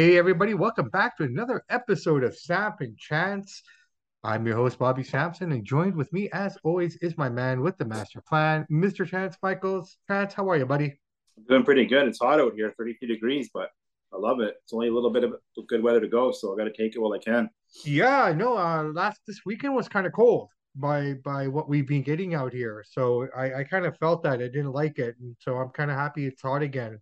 Hey, everybody, welcome back to another episode of Samp and Chance. I'm your host, Bobby Sampson, and joined with me, as always, is my man with the master plan, Mr. Chance Michaels. Chance, how are you, buddy? I'm doing pretty good. It's hot out here, 32 degrees, but I love it. It's only a little bit of good weather to go, so I got to take it while I can. Yeah, I know. Uh, last this weekend was kind of cold by by what we've been getting out here, so I, I kind of felt that I didn't like it, and so I'm kind of happy it's hot again.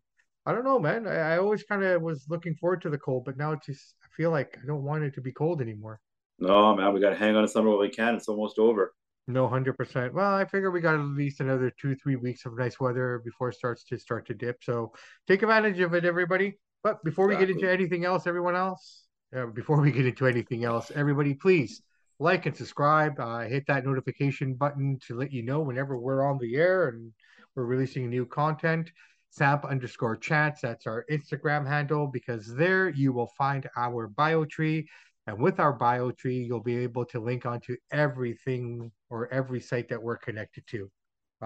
I don't know, man. I, I always kind of was looking forward to the cold, but now it's just I feel like I don't want it to be cold anymore. No, man, we got to hang on to summer while we can. It's almost over. No, hundred percent. Well, I figure we got at least another two, three weeks of nice weather before it starts to start to dip. So take advantage of it, everybody. But before we get into anything else, everyone else, uh, before we get into anything else, everybody, please like and subscribe. Uh, hit that notification button to let you know whenever we're on the air and we're releasing new content. Samp underscore chance. That's our Instagram handle because there you will find our bio tree. And with our bio tree, you'll be able to link onto everything or every site that we're connected to.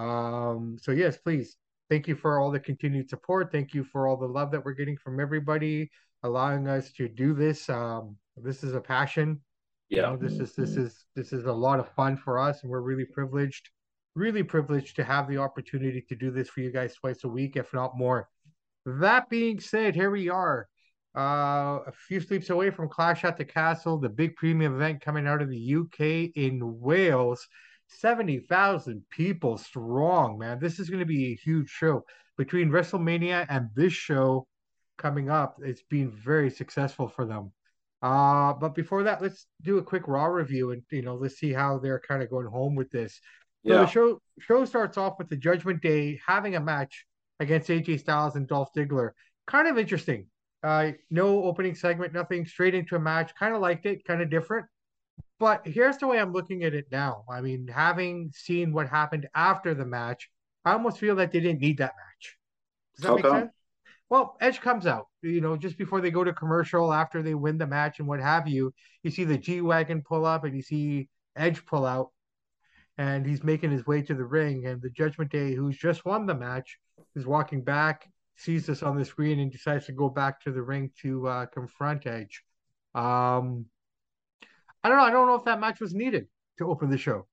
Um, so yes, please. Thank you for all the continued support. Thank you for all the love that we're getting from everybody, allowing us to do this. Um, this is a passion. Yeah. You know, this is this is this is a lot of fun for us, and we're really privileged really privileged to have the opportunity to do this for you guys twice a week, if not more. That being said, here we are. Uh, a few sleeps away from Clash at the Castle, the big premium event coming out of the UK in Wales. 70,000 people strong, man. This is going to be a huge show. Between WrestleMania and this show coming up, it's been very successful for them. Uh, but before that, let's do a quick Raw review and, you know, let's see how they're kind of going home with this. So yeah. the show show starts off with the Judgment Day having a match against AJ Styles and Dolph Ziggler. Kind of interesting. Uh, no opening segment, nothing. Straight into a match. Kind of liked it. Kind of different. But here's the way I'm looking at it now. I mean, having seen what happened after the match, I almost feel that they didn't need that match. Does that How make come? sense? Well, Edge comes out, you know, just before they go to commercial, after they win the match and what have you. You see the G Wagon pull up and you see Edge pull out and he's making his way to the ring. And the Judgment Day, who's just won the match, is walking back, sees this on the screen, and decides to go back to the ring to uh, confront Edge. Um, I don't know. I don't know if that match was needed to open the show.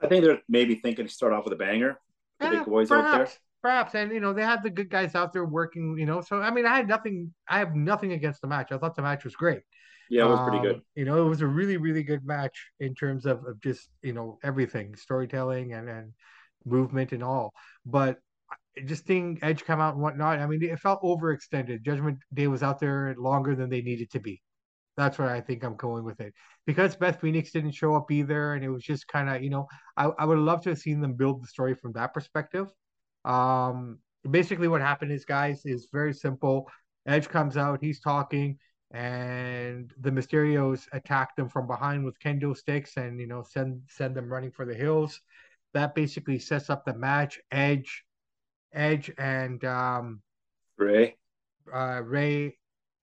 I think they're maybe thinking to start off with a banger. The big boys perhaps, out there. Perhaps, and you know they had the good guys out there working. You know, so I mean, I had nothing. I have nothing against the match. I thought the match was great. Yeah, it was pretty good. Um, you know, it was a really, really good match in terms of, of just, you know, everything, storytelling and, and movement and all. But just seeing Edge come out and whatnot, I mean, it felt overextended. Judgment Day was out there longer than they needed to be. That's where I think I'm going with it. Because Beth Phoenix didn't show up either, and it was just kind of, you know, I, I would love to have seen them build the story from that perspective. Um, basically, what happened is, guys, is very simple. Edge comes out, he's talking and the Mysterios attack them from behind with kendo sticks and you know send send them running for the hills. That basically sets up the match. Edge, Edge, and um, Rey, uh, Rey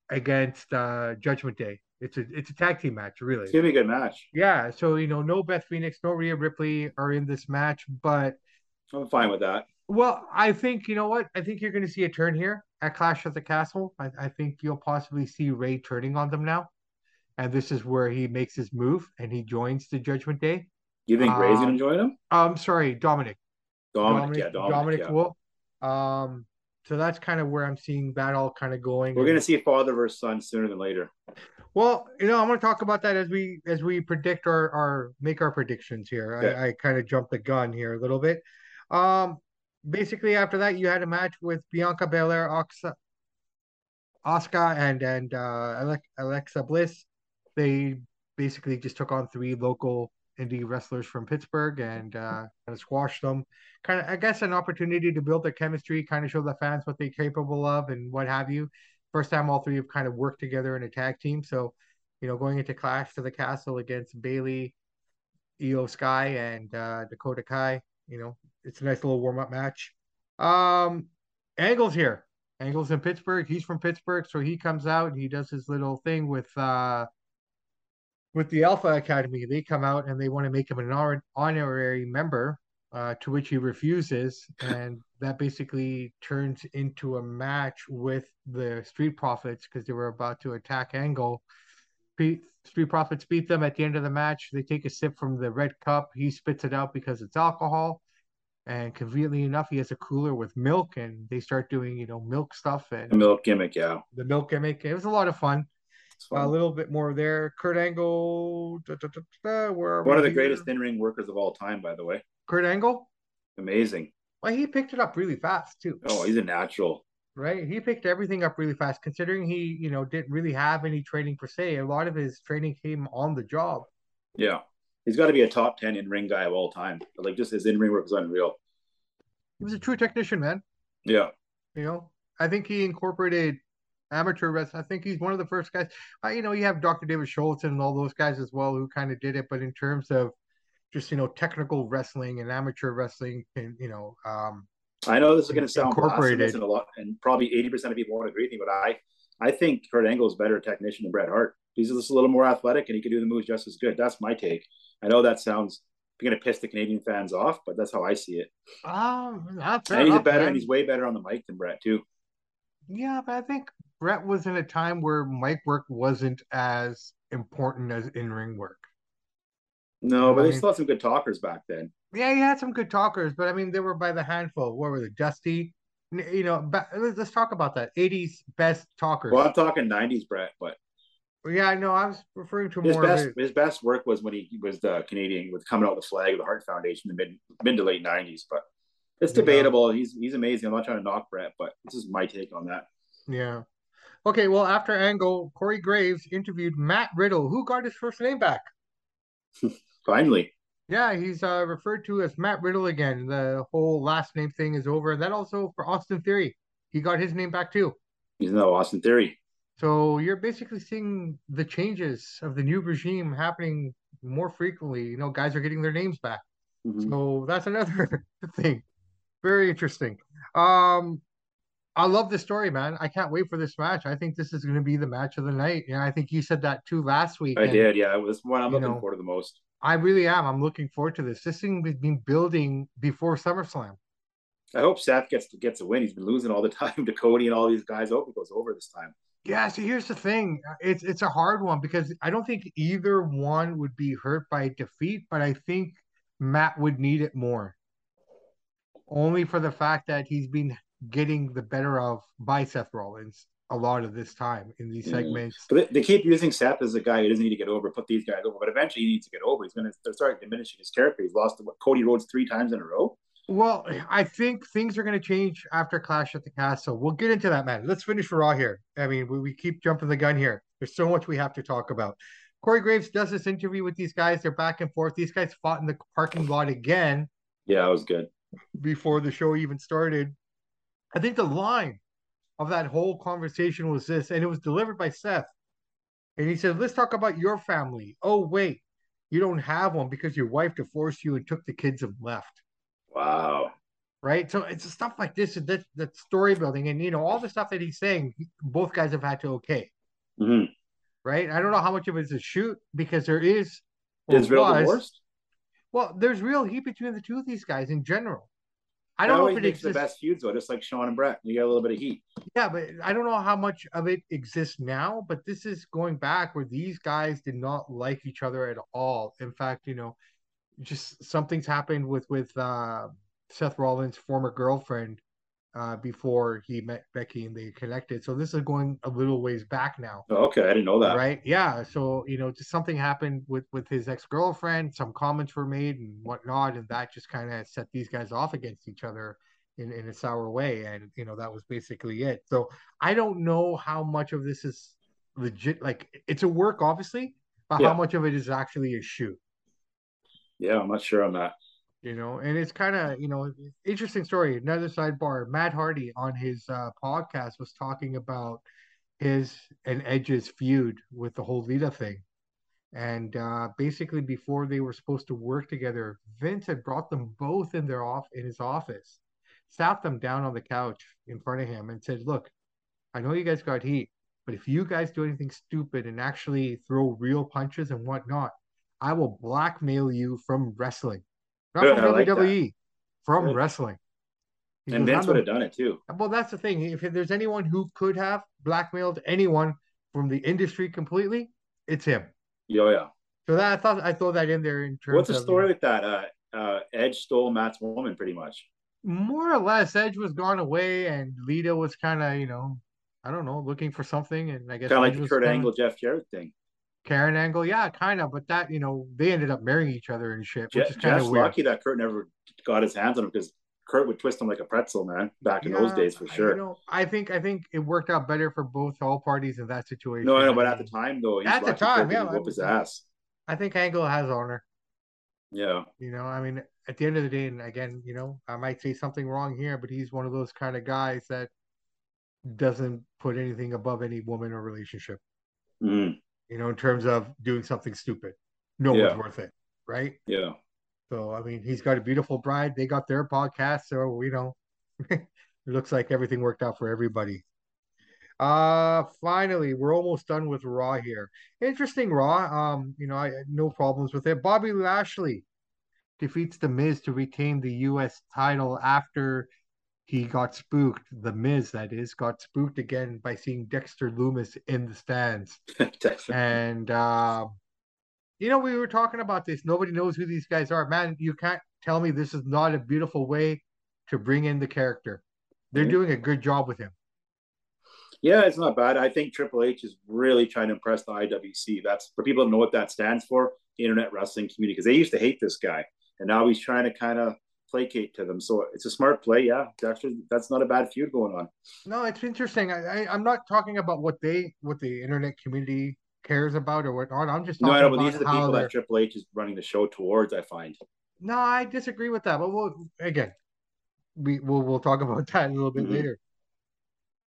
against uh, Judgment Day. It's a it's a tag team match, really. It's gonna be a good match. Yeah. So you know, no Beth Phoenix, no Rhea Ripley are in this match, but I'm fine with that. Well, I think you know what. I think you're going to see a turn here at Clash at the Castle. I, I think you'll possibly see Rey turning on them now, and this is where he makes his move and he joins the Judgment Day. You think um, Rey's going to join him? I'm sorry, Dominic. Dominic, Dominic yeah, Dominic, Dominic yeah. will. Um, so that's kind of where I'm seeing that all kind of going. We're going to see father versus son sooner than later. Well, you know, I'm going to talk about that as we as we predict our our make our predictions here. Okay. I, I kind of jumped the gun here a little bit. Um, basically after that you had a match with Bianca Belair, Oxa, Asuka, and and uh, Alexa Bliss. They basically just took on three local indie wrestlers from Pittsburgh and uh, kind of squashed them. Kind of, I guess, an opportunity to build their chemistry, kind of show the fans what they're capable of and what have you. First time all three have kind of worked together in a tag team. So, you know, going into Clash to the Castle against Bayley, Iyo Sky, and uh, Dakota Kai, you know, it's a nice little warm up match. Um, Angle's here. Angle's in Pittsburgh. He's from Pittsburgh, so he comes out and he does his little thing with uh with the Alpha Academy. They come out and they want to make him an honorary member uh, to which he refuses, and that basically turns into a match with the Street Profits because they were about to attack Angle. Street Profits beat them at the end of the match. They take a sip from the red cup. He spits it out because it's alcohol. And conveniently enough, he has a cooler with milk, and they start doing, you know, milk stuff and the milk gimmick. Yeah, the milk gimmick. It was a lot of fun. A little bit more there. Kurt Angle, da, da, da, one of the here? greatest in-ring workers of all time, by the way. Kurt Angle, amazing. Well, he picked it up really fast too. Oh, he's a natural. Right, he picked everything up really fast. Considering he, you know, didn't really have any training per se. A lot of his training came on the job. Yeah, he's got to be a top ten in-ring guy of all time. Like just his in-ring work is unreal. He was a true technician, man. Yeah. You know, I think he incorporated amateur wrestling. I think he's one of the first guys. Uh, you know, you have Dr. David Schultz and all those guys as well who kind of did it. But in terms of just you know technical wrestling and amateur wrestling, and you know, um, I know this is going to sound incorporated a lot, and probably eighty percent of people won't agree with me, but I I think Kurt Angle is better technician than Bret Hart. He's just a little more athletic, and he can do the moves just as good. That's my take. I know that sounds going to piss the Canadian fans off, but that's how I see it. Um, that's and he's better, man. and he's way better on the mic than Bret too. Yeah, but I think Bret was in a time where mic work wasn't as important as in ring work. No, but I they mean, still had some good talkers back then. Yeah, he had some good talkers, but I mean, they were by the handful. What were they? Dusty, you know. let's talk about that. '80s best talkers. Well, I'm talking '90s, Bret, but yeah, I know. I was referring to his more. Best, his best work was when he was the Canadian with coming out with the flag of the Hart Foundation in the mid mid to late '90s. But it's debatable. Yeah. He's he's amazing. I'm not trying to knock Bret, but this is my take on that. Yeah. Okay. Well, after Angle, Corey Graves interviewed Matt Riddle, who got his first name back. Finally. Yeah, he's uh, referred to as Matt Riddle again. The whole last name thing is over. That also for Austin Theory. He got his name back too. He's no Austin Theory. So you're basically seeing the changes of the new regime happening more frequently. You know, guys are getting their names back. Mm-hmm. So that's another thing. Very interesting. Um, I love this story, man. I can't wait for this match. I think this is going to be the match of the night. And I think you said that too last week. I and, did. Yeah, it was one I'm looking know, forward to the most. I really am. I'm looking forward to this. This thing has been building before SummerSlam. I hope Seth gets to gets a win. He's been losing all the time to Cody and all these guys. I hope it goes over this time. Yeah, so here's the thing. It's it's a hard one because I don't think either one would be hurt by defeat, but I think Matt would need it more. Only for the fact that he's been getting the better of by Seth Rollins a lot of this time in these mm-hmm. segments. But they keep using Seth as a guy who doesn't need to get over, put these guys over, but eventually he needs to get over. He's going to start diminishing his character. He's lost what, Cody Rhodes three times in a row. Well, I think things are going to change after Clash at the Castle. We'll get into that, man. Let's finish Raw here. I mean, we, we keep jumping the gun here. There's so much we have to talk about. Corey Graves does this interview with these guys. They're back and forth. These guys fought in the parking lot again. Yeah, it was good. Before the show even started. I think the line of that whole conversation was this, and it was delivered by Seth. And he said, Let's talk about your family. Oh, wait, you don't have one because your wife divorced you and took the kids and left. Wow. Right. So it's stuff like this, that, that story building, and you know, all the stuff that he's saying, both guys have had to okay. Mm-hmm. Right. I don't know how much of it is a shoot because there is. Is real divorced? Well, there's real heat between the two of these guys in general. I don't know if it exists. the best feuds though, just like Shawn and Bret, You get a little bit of heat. Yeah, but I don't know how much of it exists now. But this is going back where these guys did not like each other at all. In fact, you know, just something's happened with with uh, Seth Rollins' former girlfriend uh, before he met Becky and they connected. So this is going a little ways back now. Oh, okay, I didn't know that. Right? Yeah. So you know, just something happened with with his ex girlfriend. Some comments were made and whatnot, and that just kind of set these guys off against each other in in a sour way. And you know, that was basically it. So I don't know how much of this is legit. Like it's a work, obviously, but yeah. how much of it is actually a shoot. Yeah, I'm not sure on that. You know and it's kind of you know interesting story. Another sidebar matt hardy on his uh, podcast was talking about his and edge's feud with the whole lita thing. And uh, basically before they were supposed to work together vince had brought them both in their off in his office sat them down on the couch in front of him and said look i know you guys got heat but if you guys do anything stupid and actually throw real punches and whatnot i will blackmail you from wrestling not from WWE. Like from Good. wrestling. He and Vince would have done it too. Well, that's the thing. If there's anyone who could have blackmailed anyone from the industry completely, it's him. Yeah, yeah. So that I thought I throw that in there in terms. What's the story with that? Uh, uh, Edge stole Matt's woman, pretty much. More or less, Edge was gone away, and Lita was kind of, you know, I don't know, looking for something, and I guess kind of like the Kurt Angle, Jeff Jarrett thing. Karen Angle, yeah, kind of, but that you know they ended up marrying each other and shit, which Je- is kind of weird. It's lucky that Kurt never got his hands on him because Kurt would twist him like a pretzel, man, back in yeah, those days for sure. You know, I think I think it worked out better for both all parties in that situation. No, I know, but at the time though, at the time, yeah, whoop his ass. I think Angle has honor. Yeah. You know, I mean, at the end of the day, and again, you know, I might say something wrong here, but he's one of those kind of guys that doesn't put anything above any woman or relationship. Mm. You know, in terms of doing something stupid, no yeah. one's worth it, right? Yeah. So I mean, he's got a beautiful bride. They got their podcast, so you know, it looks like everything worked out for everybody. Uh finally, we're almost done with Raw here. Interesting Raw. Um, you know, I no problems with it. Bobby Lashley defeats The Miz to retain the U.S. title after he got spooked. The Miz, that is, got spooked again by seeing Dexter Lumis in the stands. and uh, you know, we were talking about this. Nobody knows who these guys are. Man, you can't tell me this is not a beautiful way to bring in the character. They're mm-hmm. doing a good job with him. Yeah, it's not bad. I think Triple H is really trying to impress the IWC. That's for people to know what that stands for, the Internet Wrestling Community, because they used to hate this guy, and now he's trying to kind of placate to them. So it's a smart play. Yeah, actually, that's not a bad feud going on. No, it's interesting. I, I am not talking about what they what the Internet community cares about or whatnot. I'm just talking no, I know, but these are the people that Triple H is running the show towards. I find. No, I disagree with that. But we'll again, we we'll we'll talk about that a little bit mm-hmm. later.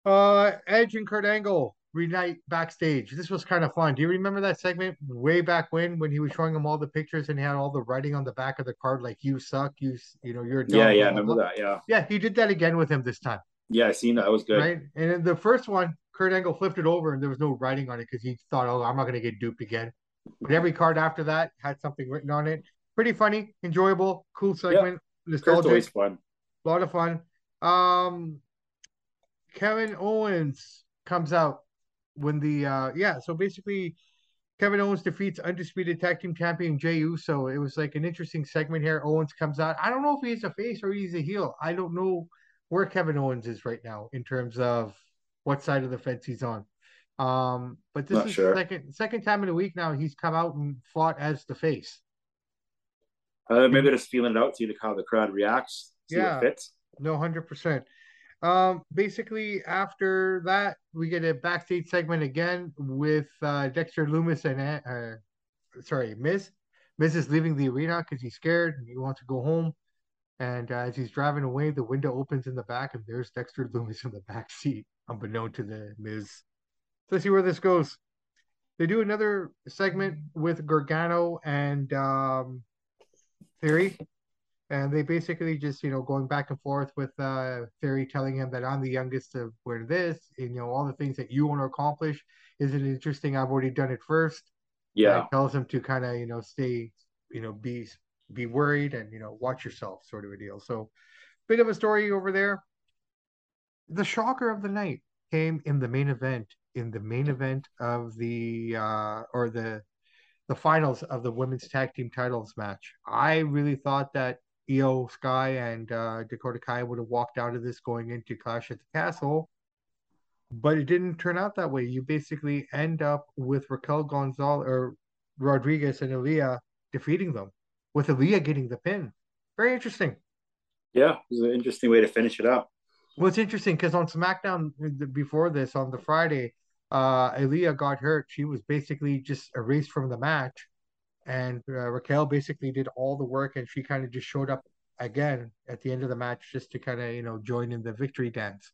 Uh, Edge and Kurt Angle reunite backstage. This was kind of fun. Do you remember that segment way back when when he was showing them all the pictures and he had all the writing on the back of the card like "You suck," you you know you're yeah yeah remember that yeah yeah he did that again with him this time. Yeah, I seen that. It was good. Right, and in the first one, Kurt Angle flipped it over and there was no writing on it because he thought, oh, I'm not going to get duped again. But every card after that had something written on it. Pretty funny, enjoyable, cool segment. Yep. Nostalgic. always fun. A lot of fun. Um, Kevin Owens comes out when the uh yeah, so basically Kevin Owens defeats undisputed tag team champion Jey Uso. It was like an interesting segment here. Owens comes out. I don't know if he's a face or he's a heel. I don't know where Kevin Owens is right now in terms of what side of the fence he's on. Um, but this Not is sure. second second time in a week now he's come out and fought as the face. Uh, maybe just feeling it out, see how the crowd reacts, see yeah, what fits. No, hundred percent. Um, basically, after that, we get a backstage segment again with uh, Dexter Lumis and uh, sorry, Miz. Miz is leaving the arena because he's scared and he wants to go home. And uh, as he's driving away, the window opens in the back, and there's Dexter Lumis in the back seat, unbeknown to the Miz. Let's see where this goes. They do another segment with Gargano and um, Theory, and they basically just you know going back and forth with uh, Theory telling him that I'm the youngest of where this, and you know all the things that you want to accomplish. Is it interesting? I've already done it first. Yeah, tells him to kind of you know stay you know be be worried and you know watch yourself sort of a deal. So, bit of a story over there. The shocker of the night came in the main event. In the main event of the uh, or the the finals of the women's tag team titles match. I really thought that Iyo Sky and uh, Dakota Kai would have walked out of this going into Clash at the Castle, but it didn't turn out that way. You basically end up with Raquel Gonzalez or Rodriguez and Aliyah defeating them with Aliyah getting the pin. Very interesting. Yeah, it was an interesting way to finish it up. Well, it's interesting because on SmackDown before this, on the Friday, uh, Aliyah got hurt. She was basically just erased from the match. And uh, Raquel basically did all the work and she kind of just showed up again at the end of the match just to kind of, you know, join in the victory dance.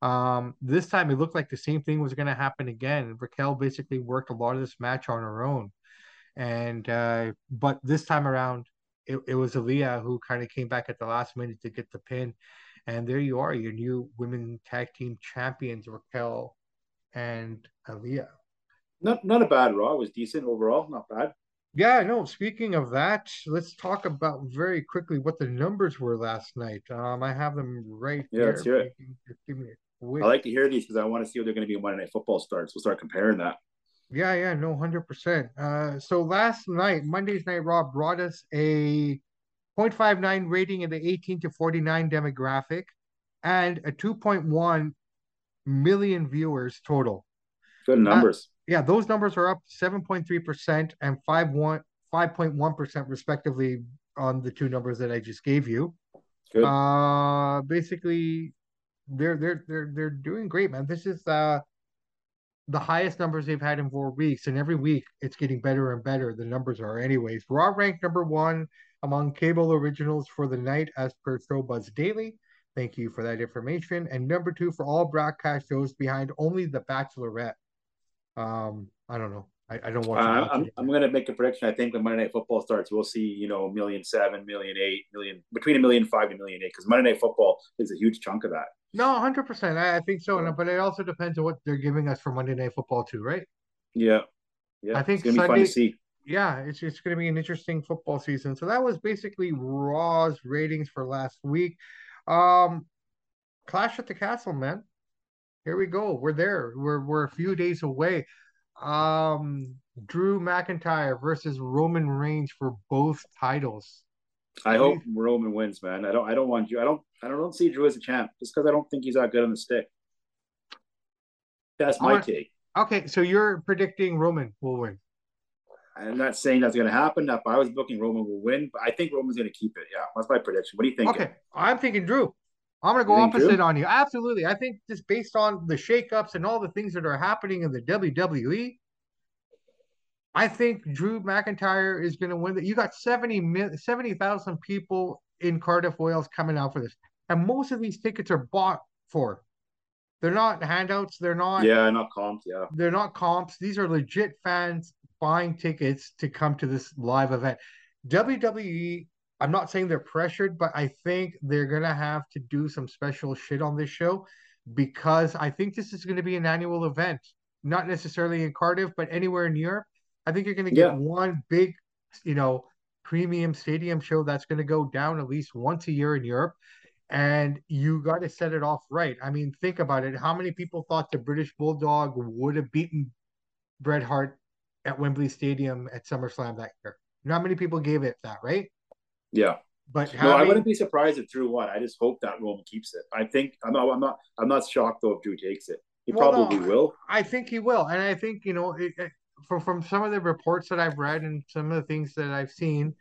Um, this time it looked like the same thing was going to happen again. Raquel basically worked a lot of this match on her own and uh, but this time around it, it was Aliyah who kind of came back at the last minute to get the pin. And there you are, your new women tag team champions, Raquel and Aliyah. Not not a bad Raw. It was decent overall. Not bad. Yeah, no, speaking of that, let's talk about very quickly what the numbers were last night. Um, I have them right yeah, here. Let's hear it. Give me I like to hear these because I want to see what they're going to be when Monday Night Football starts. We'll start comparing that. Yeah, yeah, no, 100%. Uh, so last night, Monday's Night Raw brought us a 0.59 rating in the 18 to 49 demographic and a 2.1 million viewers total. Good numbers. Yeah, those numbers are up 7.3% and 5.1% respectively on the two numbers that I just gave you. Good. Uh, basically, they're they're they're they're doing great, man. This is uh the highest numbers they've had in four weeks, and every week it's getting better and better. The numbers are, anyways. Raw ranked number one among cable originals for the night, as per Showbuzz Daily. Thank you for that information. And number two for all broadcast shows behind only The Bachelorette. Um, I don't know. I, I don't want. Uh, I'm, I'm going to make a prediction. I think when Monday Night Football starts, we'll see you know a million seven, million eight, million between a million five and a million eight because Monday Night Football is a huge chunk of that. No, hundred percent. I, I think so, yeah. but it also depends on what they're giving us for Monday Night Football too, right? Yeah, yeah. I think it's gonna Sunday, be fun to see. Yeah, it's it's gonna be an interesting football season. So that was basically Raw's ratings for last week. Um, Clash at the Castle, man. Here we go. We're there. We're we're a few days away. Um, Drew McIntyre versus Roman Reigns for both titles. I hope Roman wins, man. I don't. I don't want you. I don't. I don't see Drew as a champ just because I don't think he's that good on the stick. That's my take. Okay, so you're predicting Roman will win. I'm not saying that's going to happen. If I was booking Roman will win, but I think Roman's going to keep it. Yeah, that's my prediction. What do you think? Okay, I'm thinking Drew. I'm going to go opposite Drew? on you. Absolutely. I think just based on the shakeups and all the things that are happening in the WWE, I think Drew McIntyre is going to win. That you got 70,000 70, people in Cardiff, Wales coming out for this, and most of these tickets are bought for. They're not handouts. They're not. Yeah, not comps. Yeah, they're not comps. These are legit fans buying tickets to come to this live event. WWE. I'm not saying they're pressured, but I think they're gonna have to do some special shit on this show because I think this is going to be an annual event, not necessarily in Cardiff, but anywhere in Europe I think you're going to get yeah. one big, you know, premium stadium show that's going to go down at least once a year in Europe. And you got to set it off right. I mean, think about it. How many people thought the British Bulldog would have beaten Bret Hart at Wembley Stadium at SummerSlam that year? Not many people gave it that, right? Yeah. But having... no, I wouldn't be surprised if Drew won. I just hope that Roman keeps it. I think I'm not. I'm not. I'm not shocked though if Drew takes it. He well, probably no, will. I think he will, and I think you know it, from from some of the reports that I've read and some of the things that I've seen,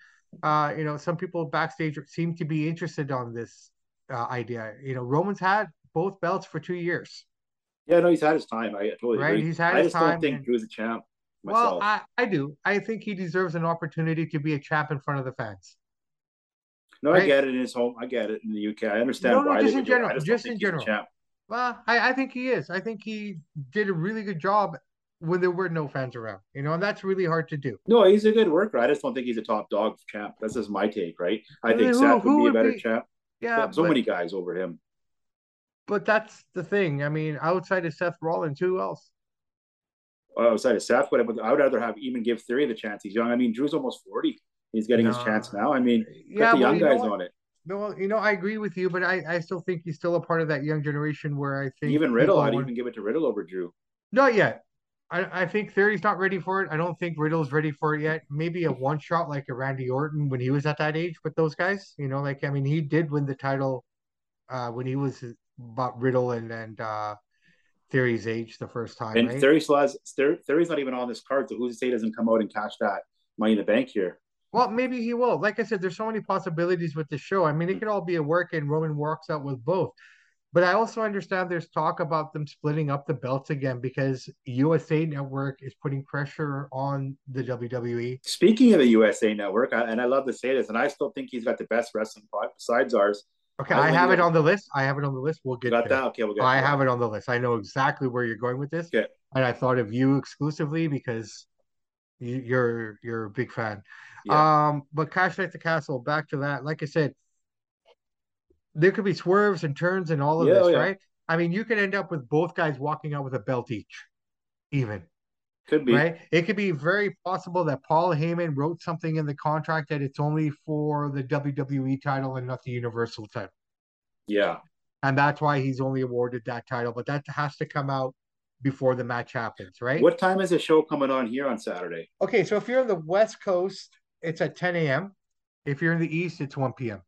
uh, you know, some people backstage seem to be interested on this uh, idea. You know, Roman's had both belts for two years. Yeah, no, he's had his time. I totally right? agree. He's had I his time. I just don't think Drew's a champ. Myself. Well, I, I do. I think he deserves an opportunity to be a champ in front of the fans. No, right? I get it in his home. I get it in the UK. I understand no, no, why. Just in general. Just, just in general. Well, I, I think he is. I think he did a really good job when there were no fans around, you know, and that's really hard to do. No, he's a good worker. I just don't think he's a top dog champ. That's just my take, right? I think who, Seth would be a better be, champ. Yeah, so but, many guys over him. But that's the thing. I mean, outside of Seth Rollins, who else? outside of Seth, but I would rather have even give Theory the chance. He's young. I mean, Drew's almost forty. He's getting no. his chance now. I mean, yeah, the young guys on it. No, you know, I agree with you, but I, I still think he's still a part of that young generation where I think even Riddle, I'd want... even give it to Riddle over Drew. Not yet. I, I think Theory's not ready for it. I don't think Riddle's ready for it yet. Maybe a one shot like a Randy Orton when he was at that age with those guys. You know, like I mean, he did win the title uh, when he was about Riddle and and uh, Theory's age the first time. And right? Theory still has Theory's not even on this card, so who's to say he doesn't come out and cash that money in the bank here? Well, maybe he will. Like I said, there's so many possibilities with the show. I mean, it could all be a work, and Roman works out with both. But I also understand there's talk about them splitting up the belts again because USA Network is putting pressure on the WWE. Speaking of the USA Network, and I love to say this, and I still think he's got the best wrestling pod besides ours. Okay, I, I have it on the list. I have it on the list. We'll get got there. that. Okay, we'll get. I have it on the list. I know exactly where you're going with this. Okay. And I thought of you exclusively because you're you're a big fan. Yeah. Um, but Clash at the Castle. Back to that. Like I said, there could be swerves and turns and all of yeah, this, oh, yeah. right? I mean, you could end up with both guys walking out with a belt each, even. Could be. Right? It could be very possible that Paul Heyman wrote something in the contract that it's only for the WWE title and not the Universal title. Yeah. And that's why he's only awarded that title. But that has to come out before the match happens, right? What time is the show coming on here on Saturday? Okay, so if you're on the West Coast, it's at 10 a.m. If you're in the East, it's 1 p.m.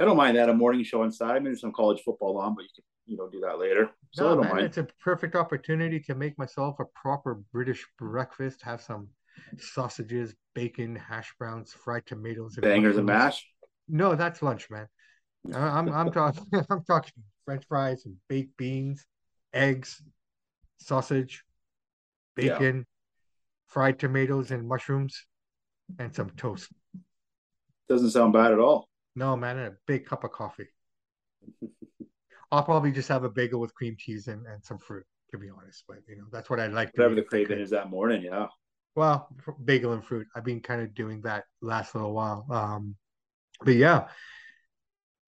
I don't mind that a morning show inside. I mean, some college football on, but you can you know do that later. So no, I don't man, mind. it's a perfect opportunity to make myself a proper British breakfast. Have some sausages, bacon, hash browns, fried tomatoes, and bangers and mash. No, that's lunch, man. I'm I'm talking I'm talking French fries and baked beans, eggs, sausage, bacon. Fried tomatoes and mushrooms, and some toast. Doesn't sound bad at all. No, man, and a big cup of coffee. I'll probably just have a bagel with cream cheese and, and some fruit, to be honest. But you know, that's what I like. Whatever the craving is that morning, yeah. Well, bagel and fruit. I've been kind of doing that last little while. Um, but yeah.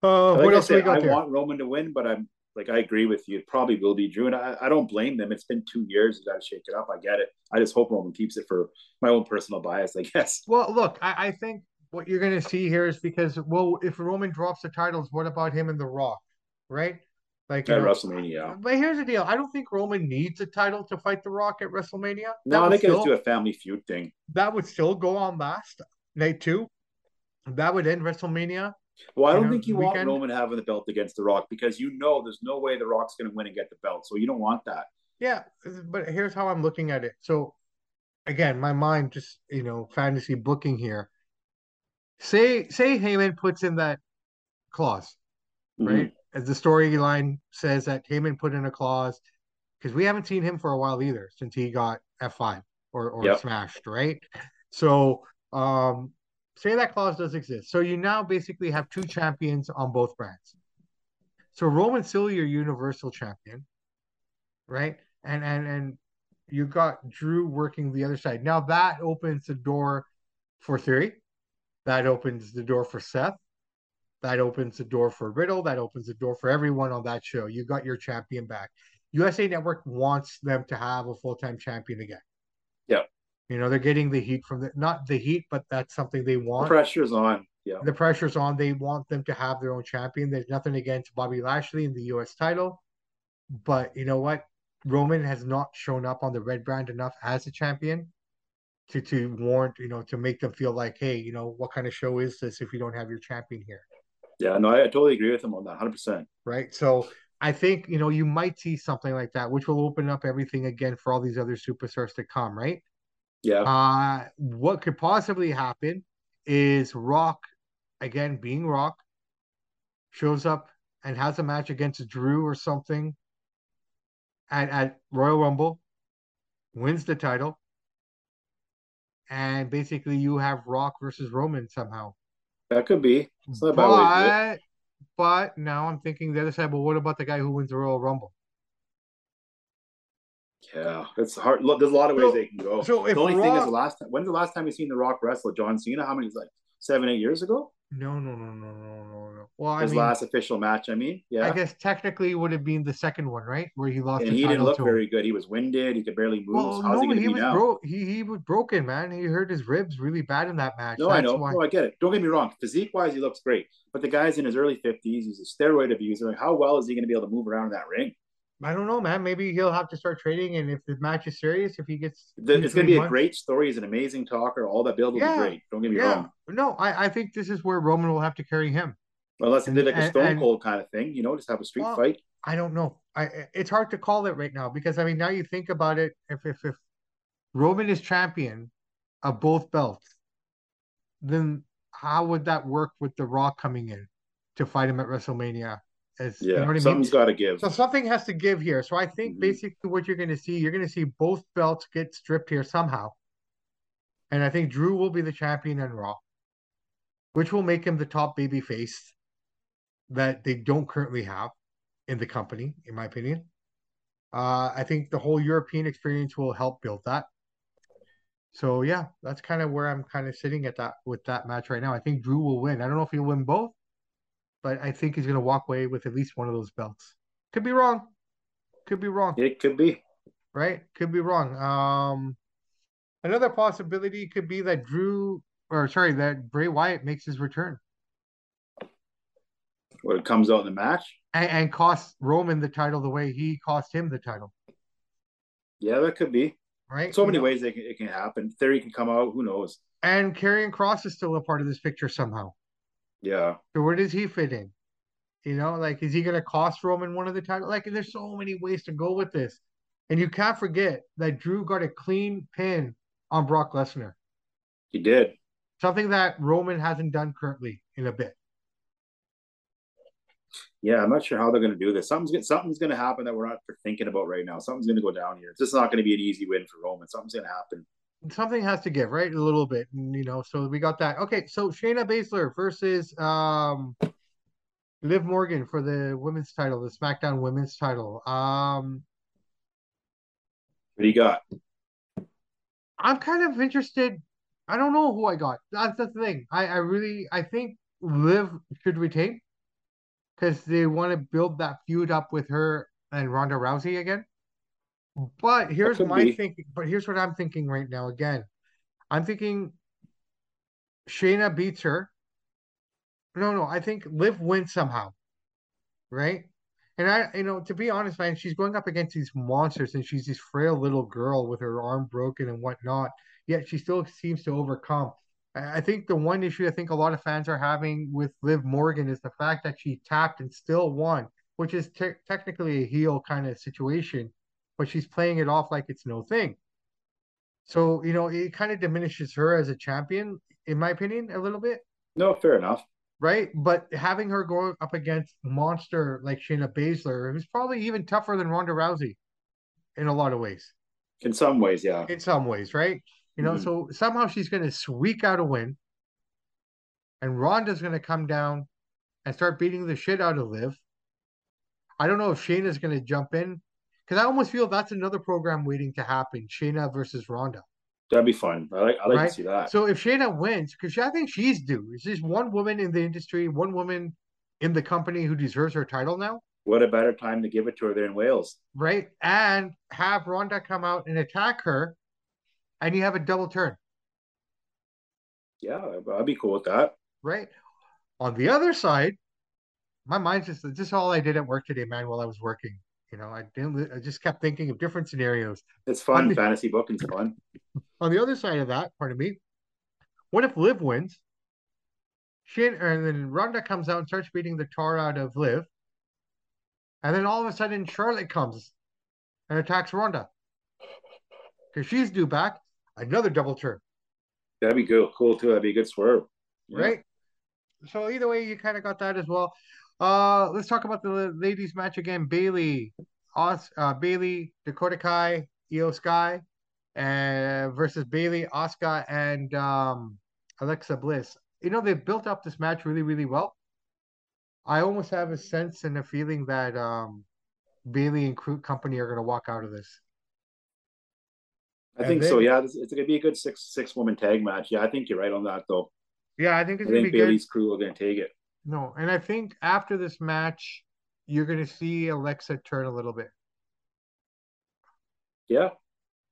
Uh, like what else said, we got I there? want Roman to win, but I'm like I agree with you. It probably will be Drew, and I, I don't blame them. It's been two years. You got to shake it up. I get it. I just hope Roman keeps it for my own personal bias, I guess. Well, look, I, I think what you're going to see here is because, well, if Roman drops the titles, what about him and The Rock, right? Like at know, WrestleMania. But here's the deal: I don't think Roman needs a title to fight The Rock at WrestleMania. No, I think still, do a family feud thing. That would still go on last night too. That would end WrestleMania. Well, I don't you know, think you weekend. want Roman having the belt against The Rock because you know there's no way The Rock's going to win and get the belt, so you don't want that. Yeah, but here's how I'm looking at it. So, again, my mind just you know fantasy booking here. Say say Heyman puts in that clause, mm-hmm. right? As the storyline says that Heyman put in a clause because we haven't seen him for a while either since he got F5 or, or yep. smashed, right? So um say that clause does exist. So you now basically have two champions on both brands. So Roman's still your universal champion, right? And and and you got Drew working the other side. Now that opens the door for Theory that opens the door for Seth. That opens the door for Riddle. That opens the door for everyone on that show. You got your champion back. USA Network wants them to have a full time champion again. You know, they're getting the heat from the not the heat, but that's something they want. The pressure's on. Yeah. The pressure's on. They want them to have their own champion. There's nothing against Bobby Lashley in the US title. But you know what? Roman has not shown up on the red brand enough as a champion to to warrant you know to make them feel like hey you know what kind of show is this if you don't have your champion here yeah no i, I totally agree with him on that 100% right so i think you know you might see something like that which will open up everything again for all these other superstars to come right yeah uh what could possibly happen is rock again being rock shows up and has a match against drew or something at, at royal rumble wins the title and basically you have Rock versus Roman somehow. That could be. But, but now I'm thinking the other side. But what about the guy who wins the Royal Rumble? Yeah, it's hard. Look, there's a lot of ways so, they can go. So if the only Rock, thing is, the last time, when's the last time you seen The Rock wrestle John Cena? How many? Like seven, eight years ago? No, no, no, no, no, no, no. Well, his I mean, last official match. I mean, yeah. I guess technically it would have been the second one, right, where he lost. And he didn't look very good. He was winded. He could barely move. Well, How's no, he, he was bro- he he was broken, man. He hurt his ribs really bad in that match. No, That's I know. Why... No, I get it. Don't get me wrong. Physique wise, he looks great, but the guy's in his early fifties. He's a steroid abuser. How well is he going to be able to move around in that ring? I don't know, man. Maybe he'll have to start trading, and if the match is serious, if he gets, the, it's going to be months, a great story. He's an amazing talker. All that build will yeah, be great. Don't get me yeah. wrong. No, I, I think this is where Roman will have to carry him. Unless they like a Stone and, Cold kind of thing, you know, just have a street well, fight. I don't know. I it's hard to call it right now because I mean now you think about it. If if if Roman is champion of both belts, then how would that work with The Rock coming in to fight him at WrestleMania? As, yeah, you know something's got to give. So something has to give here. So I think mm-hmm. basically what you're going to see, you're going to see both belts get stripped here somehow, and I think Drew will be the champion in Raw, which will make him the top baby face that they don't currently have in the company, in my opinion. Uh, I think the whole European experience will help build that. So yeah, that's kind of where I'm kind of sitting at that with that match right now. I think Drew will win. I don't know if he'll win both, but I think he's going to walk away with at least one of those belts. Could be wrong. Could be wrong. It could be. Right? Could be wrong. Um, another possibility could be that Drew, or sorry, that Bray Wyatt makes his return. What it comes out in the match and, and costs Roman the title the way he cost him the title. Yeah, that could be. Right. So many ways it can, it can happen. Theory can come out. Who knows? And Karrion Kross is still a part of this picture somehow. Yeah. So where does he fit in? You know, like is he going to cost Roman one of the title? Like, there's so many ways to go with this, and you can't forget that Drew got a clean pin on Brock Lesnar. He did something that Roman hasn't done currently in a bit. Yeah, I'm not sure how they're going to do this. Something's something's going to happen that we're not thinking about right now. Something's going to go down here. It's just not going to be an easy win for Roman. Something's going to happen. Something has to give, right? A little bit, you know. So we got that. Okay, so Shayna Baszler versus um Liv Morgan for the women's title, the SmackDown women's title. Um What do you got? I'm kind of interested. I don't know who I got. That's the thing. I, I really I think Liv should retain because they want to build that feud up with her and Ronda Rousey again. But here's my be. thinking. But here's what I'm thinking right now. Again, I'm thinking Shayna beats her. No, no, I think Liv wins somehow, right? And I, you know, to be honest, man, she's going up against these monsters, and she's this frail little girl with her arm broken and whatnot. Yet she still seems to overcome. I think the one issue I think a lot of fans are having with Liv Morgan is the fact that she tapped and still won, which is te- technically a heel kind of situation, but she's playing it off like it's no thing. So, you know, it kind of diminishes her as a champion, in my opinion, a little bit. No, fair enough. Right. But having her go up against monster like Shayna Baszler, who's probably even tougher than Ronda Rousey in a lot of ways. In some ways, yeah. In some ways, right? You know, mm-hmm. so somehow she's going to squeak out a win, and Ronda's going to come down and start beating the shit out of Liv. I don't know if Shayna's going to jump in because I almost feel that's another program waiting to happen: Shayna versus Ronda. That'd be fun. I like. I like right? to see that. So if Shayna wins, because I think she's due. Is just one woman in the industry, one woman in the company who deserves her title now. What a better time to give it to her than in Wales, right? And have Ronda come out and attack her and you have a double turn. Yeah, I'd be cool with that. Right. On the other side, my mind's just this is all I did at work today, man. While I was working, you know, I didn't. I just kept thinking of different scenarios. It's fun. The, Fantasy booking's fun. On the other side of that, pardon me, what if Liv wins? Shin er, and then Ronda comes out and starts beating the tar out of Liv, and then all of a sudden Charlotte comes and attacks Ronda because she's due back, another double turn. That'd be good, cool too. That'd be a good swerve. Yeah. Right. So either way, you kind of got that as well. Uh, let's talk about the ladies match again. Bayley, Os, uh, Bayley, Dakota Kai, Iyo Sky, and versus Bayley, Asuka, and um, Alexa Bliss. You know they've built up this match really, really well. I almost have a sense and a feeling that um, Bayley and crew company are going to walk out of this. I think then, so. Yeah, it's, it's, gonna be a good six six woman tag match. Yeah, I think you're right on that though. Yeah, I think it's I gonna think be Bayley's good. crew are gonna take it. No, and I think after this match, you're gonna see Alexa turn a little bit. Yeah,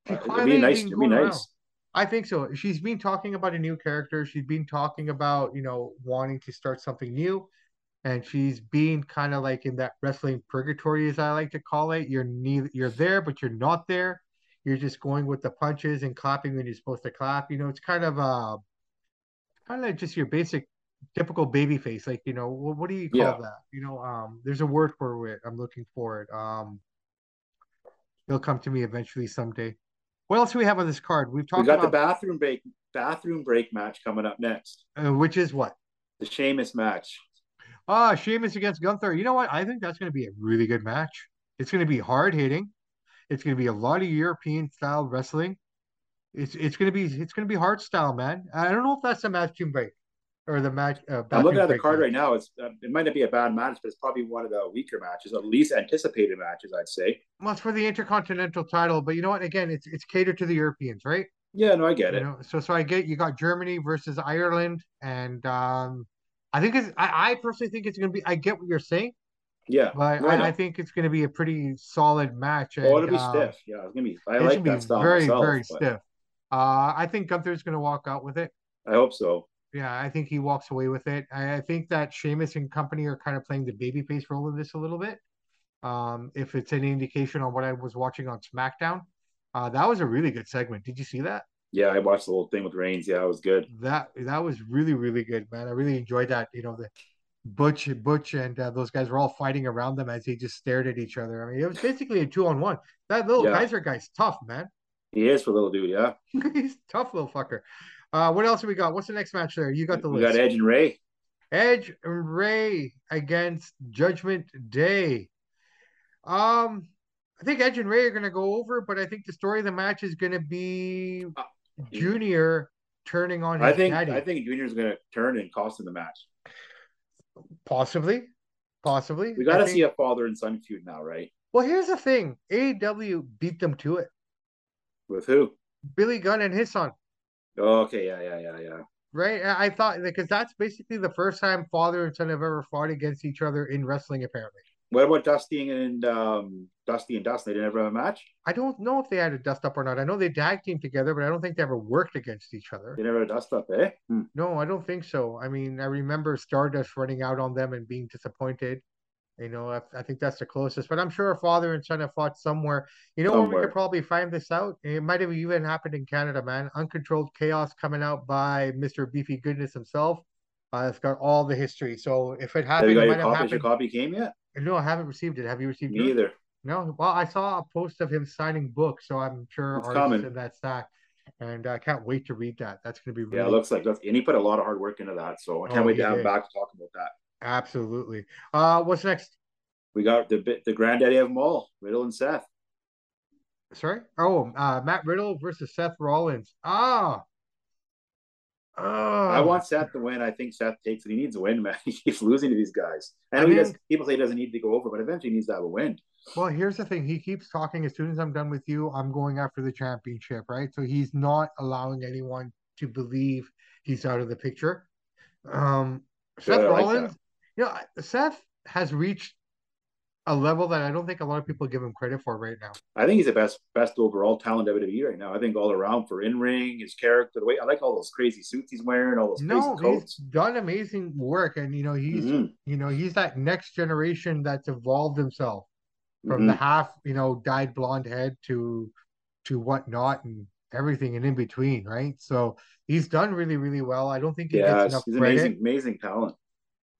it'd be nice. It'd be nice. Around. I think so. She's been talking about a new character. She's been talking about you know wanting to start something new, and she's been kind of like in that wrestling purgatory, as I like to call it. You're neither you're there, but you're not there you're just going with the punches and clapping when you're supposed to clap. You know, it's kind of uh kind of just your basic typical baby face. Like, you know, what, what do you call yeah. that? You know, um, there's a word for it. I'm looking for it. Um, it'll come to me eventually someday. What else do we have on this card? We've talked. We got about... the bathroom break bathroom break match coming up next. Uh, which is what? The Sheamus match. Ah, Sheamus against Gunther. You know what? I think that's going to be a really good match. It's going to be hard hitting. It's going to be a lot of European style wrestling. It's it's going to be it's going to be hard style, man. I don't know if that's a match to break or the match. Uh, I'm looking at the card match. right now. It's uh, it might not be a bad match, but it's probably one of the weaker matches, at least anticipated matches, I'd say. Well, it's for the Intercontinental title, but you know what? Again, it's it's catered to the Europeans, right? Yeah, no, I get you it. Know? So so I get you got Germany versus Ireland, and um, I think it's I, I personally think it's going to be. I get what you're saying, Yeah, but I, I, think it's going to be a pretty solid match. And, oh, it'll be um, stiff. Yeah, it's going to be. I like that style very, myself, very but... stiff. Uh, I think Gunther's going to walk out with it. I hope so. Yeah, I think he walks away with it. I, I think that Sheamus and company are kind of playing the babyface role in this a little bit. Um, if it's any indication on what I was watching on SmackDown, uh, that was a really good segment. Did you see that? Yeah, I watched the whole thing with Reigns. Yeah, it was good. That that was really really good, man. I really enjoyed that. You know, the Butch Butch and uh, those guys were all fighting around them as they just stared at each other. I mean, it was basically a two on one. That little yeah. Kaiser guy's tough, man. He is for little dude, yeah. He's tough little fucker. Uh, what else have we got? What's the next match there? You got the we list. We got Edge and Rey. Edge and Rey against Judgment Day. Um, I think Edge and Rey are going to go over, but I think the story of the match is going to be uh, Junior turning on. I think daddy. I think Junior's going to turn and cost him the match. Possibly, possibly. We got to see a father and son feud now, right? Well, here's the thing: AEW beat them to it. With who? Billy Gunn and his son. Okay, yeah, yeah, yeah, yeah. Right, I thought because that's basically the first time father and son have ever fought against each other in wrestling, apparently. What about Dusty and um, Dusty and Dust? They didn't ever have a match. I don't know if they had a dust up or not. I know they tag team together, but I don't think they ever worked against each other. They never had a dust up, eh? Hmm. No, I don't think so. I mean, I remember Stardust running out on them and being disappointed. You know, I, I think that's the closest. But I'm sure a father and son have fought somewhere. You know somewhere. where we could probably find this out? It might have even happened in Canada, man. Uncontrolled Chaos coming out by Mr. Beefy Goodness himself. Uh, it's got all the history. So if it happened, have you got your, copy, happened... your copy came yet? No, I haven't received it. Have you received it? either. No. Well, I saw a post of him signing books, so I'm sure it's coming. in that stack. And I can't wait to read that. That's going to be really... yeah. It looks like that's and he put a lot of hard work into that. So I can't oh, wait to have him back to talk about that. Absolutely. Uh, what's next? We got the the granddaddy of them all, Riddle and Seth. Sorry. Oh, uh, Matt Riddle versus Seth Rollins. Ah, Oh. I want Seth to win. I think Seth takes it. He needs a win, man. He keeps losing to these guys. And I mean, he does, people say he doesn't need to go over, but eventually he needs to have a win. Well, here's the thing. He keeps talking. As soon as I'm done with you, I'm going after the championship, right? So he's not allowing anyone to believe he's out of the picture. Um, Seth yeah, Rollins, like you know, Seth has reached a level that I don't think a lot of people give him credit for right now. I think he's the best best overall talent WWE right now. I think all around for in ring, his character, the way I like all those crazy suits he's wearing, all those no, he's done amazing work, and you know he's mm-hmm. you know he's that next generation that's evolved himself from mm-hmm. the half you know dyed blonde head to to whatnot and everything and in between, right? So he's done really really well. I don't think he yeah, gets enough he's credit. amazing amazing talent.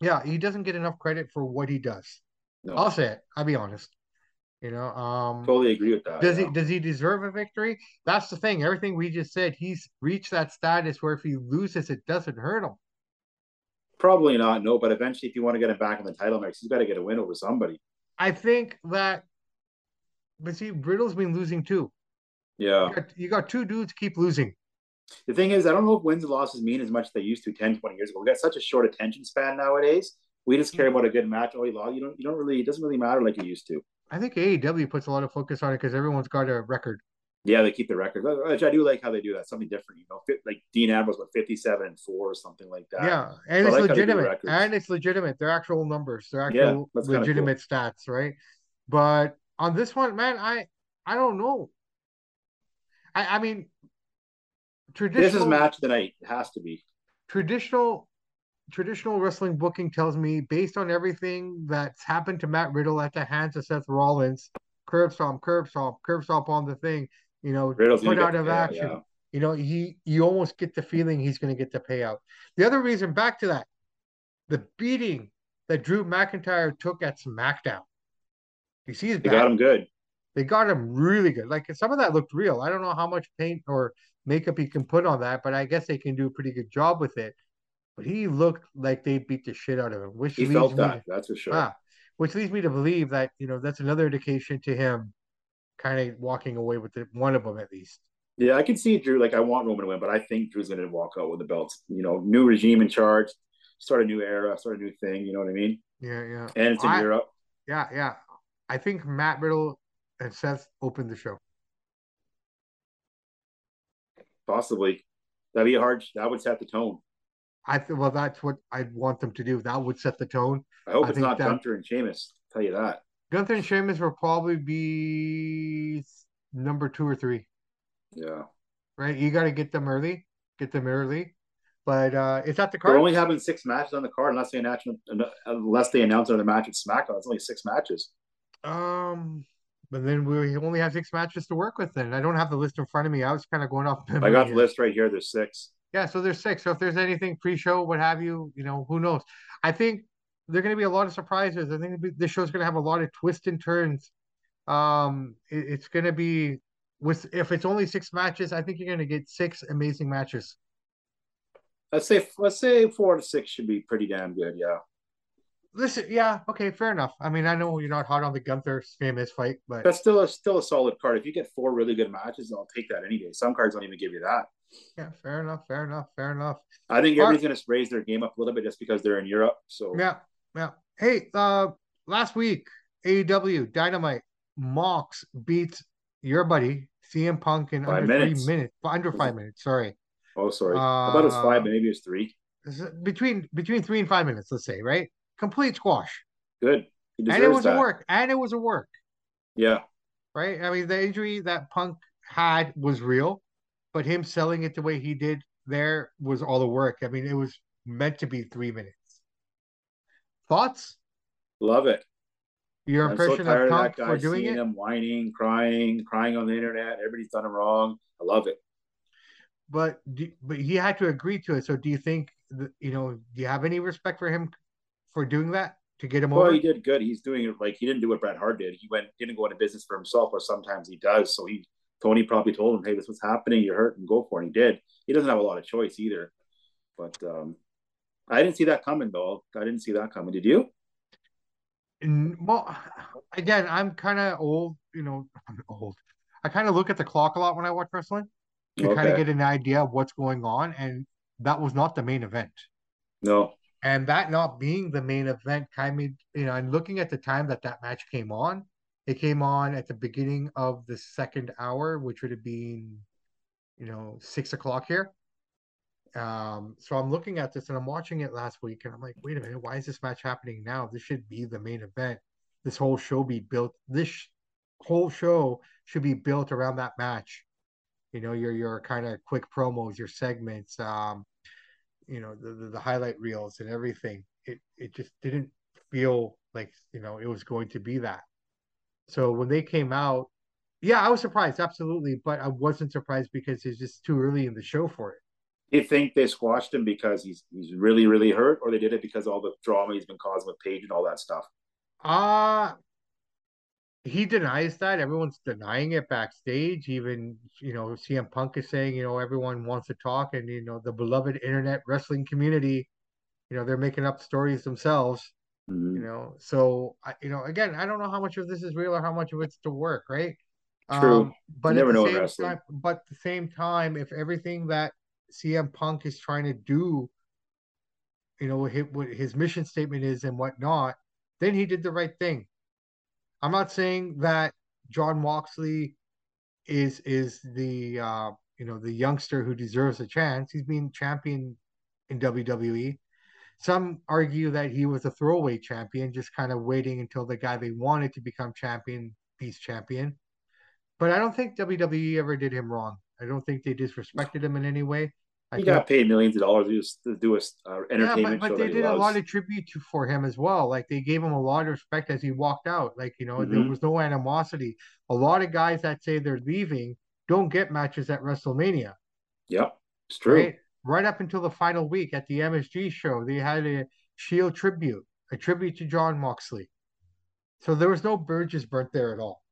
Yeah, he doesn't get enough credit for what he does. No. I'll say it. I'll be honest. You know, um totally agree with that. Does yeah. he does he deserve a victory? That's the thing. Everything we just said, he's reached that status where if he loses, it doesn't hurt him. Probably not, no, but eventually if you want to get him back in the title mix, he's got to get a win over somebody. I think that but see, Riddle's been losing too. Yeah. You got, you got two dudes keep losing. The thing is, I don't know if wins and losses mean as much as they used to 10, 20 years ago. We got such a short attention span nowadays we just care mm-hmm. about a good match. Oh, you don't. You don't really. It doesn't really matter like it used to. I think AEW puts a lot of focus on it because everyone's got a record. Yeah, they keep the record, which uh, I do like how they do that. Something different, you know. Like Dean Ambrose, what fifty-seven and four or something like that. Yeah, and so it's like legitimate, and it's legitimate. They're actual numbers. They're actual yeah, legitimate cool. stats, right? But on this one, man, I I don't know. I I mean, traditional. This is match tonight. It has to be traditional traditional wrestling booking tells me, based on everything that's happened to Matt Riddle at the hands of Seth Rollins, curb stomp, curb stomp, curb stomp on the thing, you know, Riddle's put out of action. Yeah. You know, he you almost get the feeling he's going to get the payout. The other reason, back to that, the beating that Drew McIntyre took at SmackDown. You see his They got him good. They got him really good. Like some of that looked real. I don't know how much paint or makeup he can put on that, but I guess they can do a pretty good job with it but he looked like they beat the shit out of him. Which he felt that, that's for sure. Ah, which leads me to believe that you know that's another indication to him, kind of walking away with the, one of them at least. Yeah, I can see Drew. Like I want Roman to win, but I think Drew's going to walk out with the belts. You know, new regime in charge, start a new era, start a new thing. You know what I mean? Yeah, yeah. And it's in I, Europe. Yeah, yeah. I think Matt Riddle and Seth opened the show. Possibly. That'd be a hard. That would set the tone. I th- well, that's what I'd want them to do. That would set the tone. I hope I it's not Gunther and Sheamus. tell you that. Gunther and Sheamus will probably be number two or three. Yeah. Right. You got to get them early. Get them early. But uh it's at the card. They're only having six matches on the card unless they announce unless they announce another match at SmackDown. It's only six matches. Um, but then we only have six matches to work with. Then I don't have the list in front of me. I was kind of going off. I got the list right here. There's six. Yeah, so there's six. So if there's anything pre-show, what have you, you know, who knows? I think there are going to be a lot of surprises. I think this show's going to have a lot of twists and turns. Um, it, it's going to be with if it's only six matches, I think you're going to get six amazing matches. Let's say let's say four to six should be pretty damn good. Yeah. Listen, yeah, okay, fair enough. I mean, I know you're not hot on the Gunther Sheamus fight, but that's still a still a solid card. If you get four really good matches, I'll take that any day. Some cards don't even give you that. Yeah, fair enough, fair enough, fair enough. I think everybody's to raise their game up a little bit just because they're in Europe. So yeah, yeah. Hey, uh, last week AEW Dynamite Mox beats your buddy CM Punk in five under minutes. three minutes, under five minutes. Sorry. Oh, sorry. Uh, I thought it was five, maybe it was three. Between between three and five minutes, let's say, right? Complete squash. Good. And it was that. a work. And it was a work. Yeah. Right. I mean, the injury that Punk had was real, but him selling it the way he did there was all the work. I mean, it was meant to be three minutes. Thoughts? Love it. Your impression so of Punk of for doing it? Him whining, crying, crying on the internet. Everybody's done him wrong. I love it. But do, but he had to agree to it. So do you think you know? Do you have any respect for him for doing that to get him well, over? he did good. He's doing it like he didn't do what Bret Hart did. He went didn't go into business for himself, or sometimes he does. So he Tony probably told him, "Hey, this was happening. You're hurt, and go for it." And he did. He doesn't have a lot of choice either. But um, I didn't see that coming, though. I didn't see that coming. Did you? Well, again, I'm kind of old. You know, I'm old. I kind of look at the clock a lot when I watch wrestling to okay. kind of get an idea of what's going on, and that was not the main event. No. And that not being the main event, kind of, you know, and looking at the time that that match came on, it came on at the beginning of the second hour, which would have been, you know, six o'clock here. Um, so I'm looking at this and I'm watching it last week, and I'm like, wait a minute, why is this match happening now? This should be the main event. This whole show be built. This whole show should be built around that match. You know, your your kind of quick promos, your segments, um, you know, the, the the highlight reels and everything. It it just didn't feel like you know it was going to be that. So when they came out, yeah, I was surprised, absolutely, but I wasn't surprised because it's just too early in the show for it you think they squashed him because he's he's really really hurt, or they did it because all the drama he's been causing with Paige and all that stuff? Uh he denies that. Everyone's denying it backstage. Even you know, CM Punk is saying, you know, everyone wants to talk, and you know, the beloved internet wrestling community, you know, they're making up stories themselves. Mm-hmm. You know, so I, you know, again, I don't know how much of this is real or how much of it's to work, right? True. Um, but you never know wrestling. Time, but at the same time, if everything that CM Punk is trying to do, you know, what his mission statement is and whatnot, then he did the right thing. I'm not saying that Jon Moxley is is the uh, you know the youngster who deserves a chance. He's been champion in WWE. Some argue that he was a throwaway champion, just kind of waiting until the guy they wanted to become champion, peace champion. But I don't think WWE ever did him wrong. I don't think they disrespected him in any way. I he got paid millions of dollars just to do a uh, entertainment yeah, but, but they did a lot of tribute to, for him as well. Like they gave him a lot of respect as he walked out. Like you know, mm-hmm. there was no animosity. A lot of guys that say they're leaving don't get matches at WrestleMania. Yep, it's true. Right? right up until the final week at the MSG show, they had a Shield tribute, a tribute to Jon Moxley. So there was no bridges burnt there at all.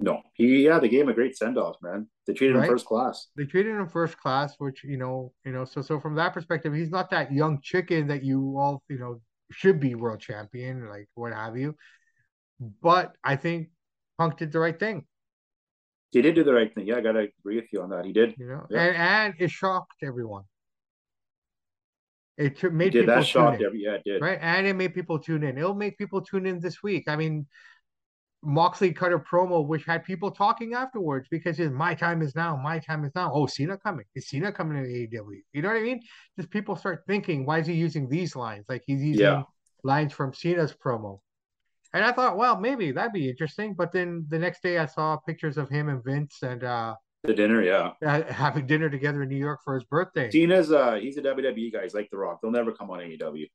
No, he yeah, they gave him a great send off, man. They treated right? him first class. They treated him first class, which you know, you know, so so from that perspective, he's not that young chicken that you all you know should be world champion, like what have you. But I think Punk did the right thing. He did do the right thing. Yeah, I gotta agree with you on that. He did. You know, yeah. and and it shocked everyone. It made did, people that shocked every yeah, it did. Right, and it made people tune in. It'll make people tune in this week. I mean, Moxley cut a promo which had people talking afterwards because his my time is now, my time is now. Oh, Cena coming. Is Cena coming to AEW? You know what I mean? Just people start thinking, why is he using these lines? Like he's using yeah. lines from Cena's promo. And I thought, well, maybe that'd be interesting. But then the next day, I saw pictures of him and Vince and uh, the dinner, yeah, having dinner together in New York for his birthday. Cena's uh, he's a WWE guy. He's like The Rock. They'll never come on AEW.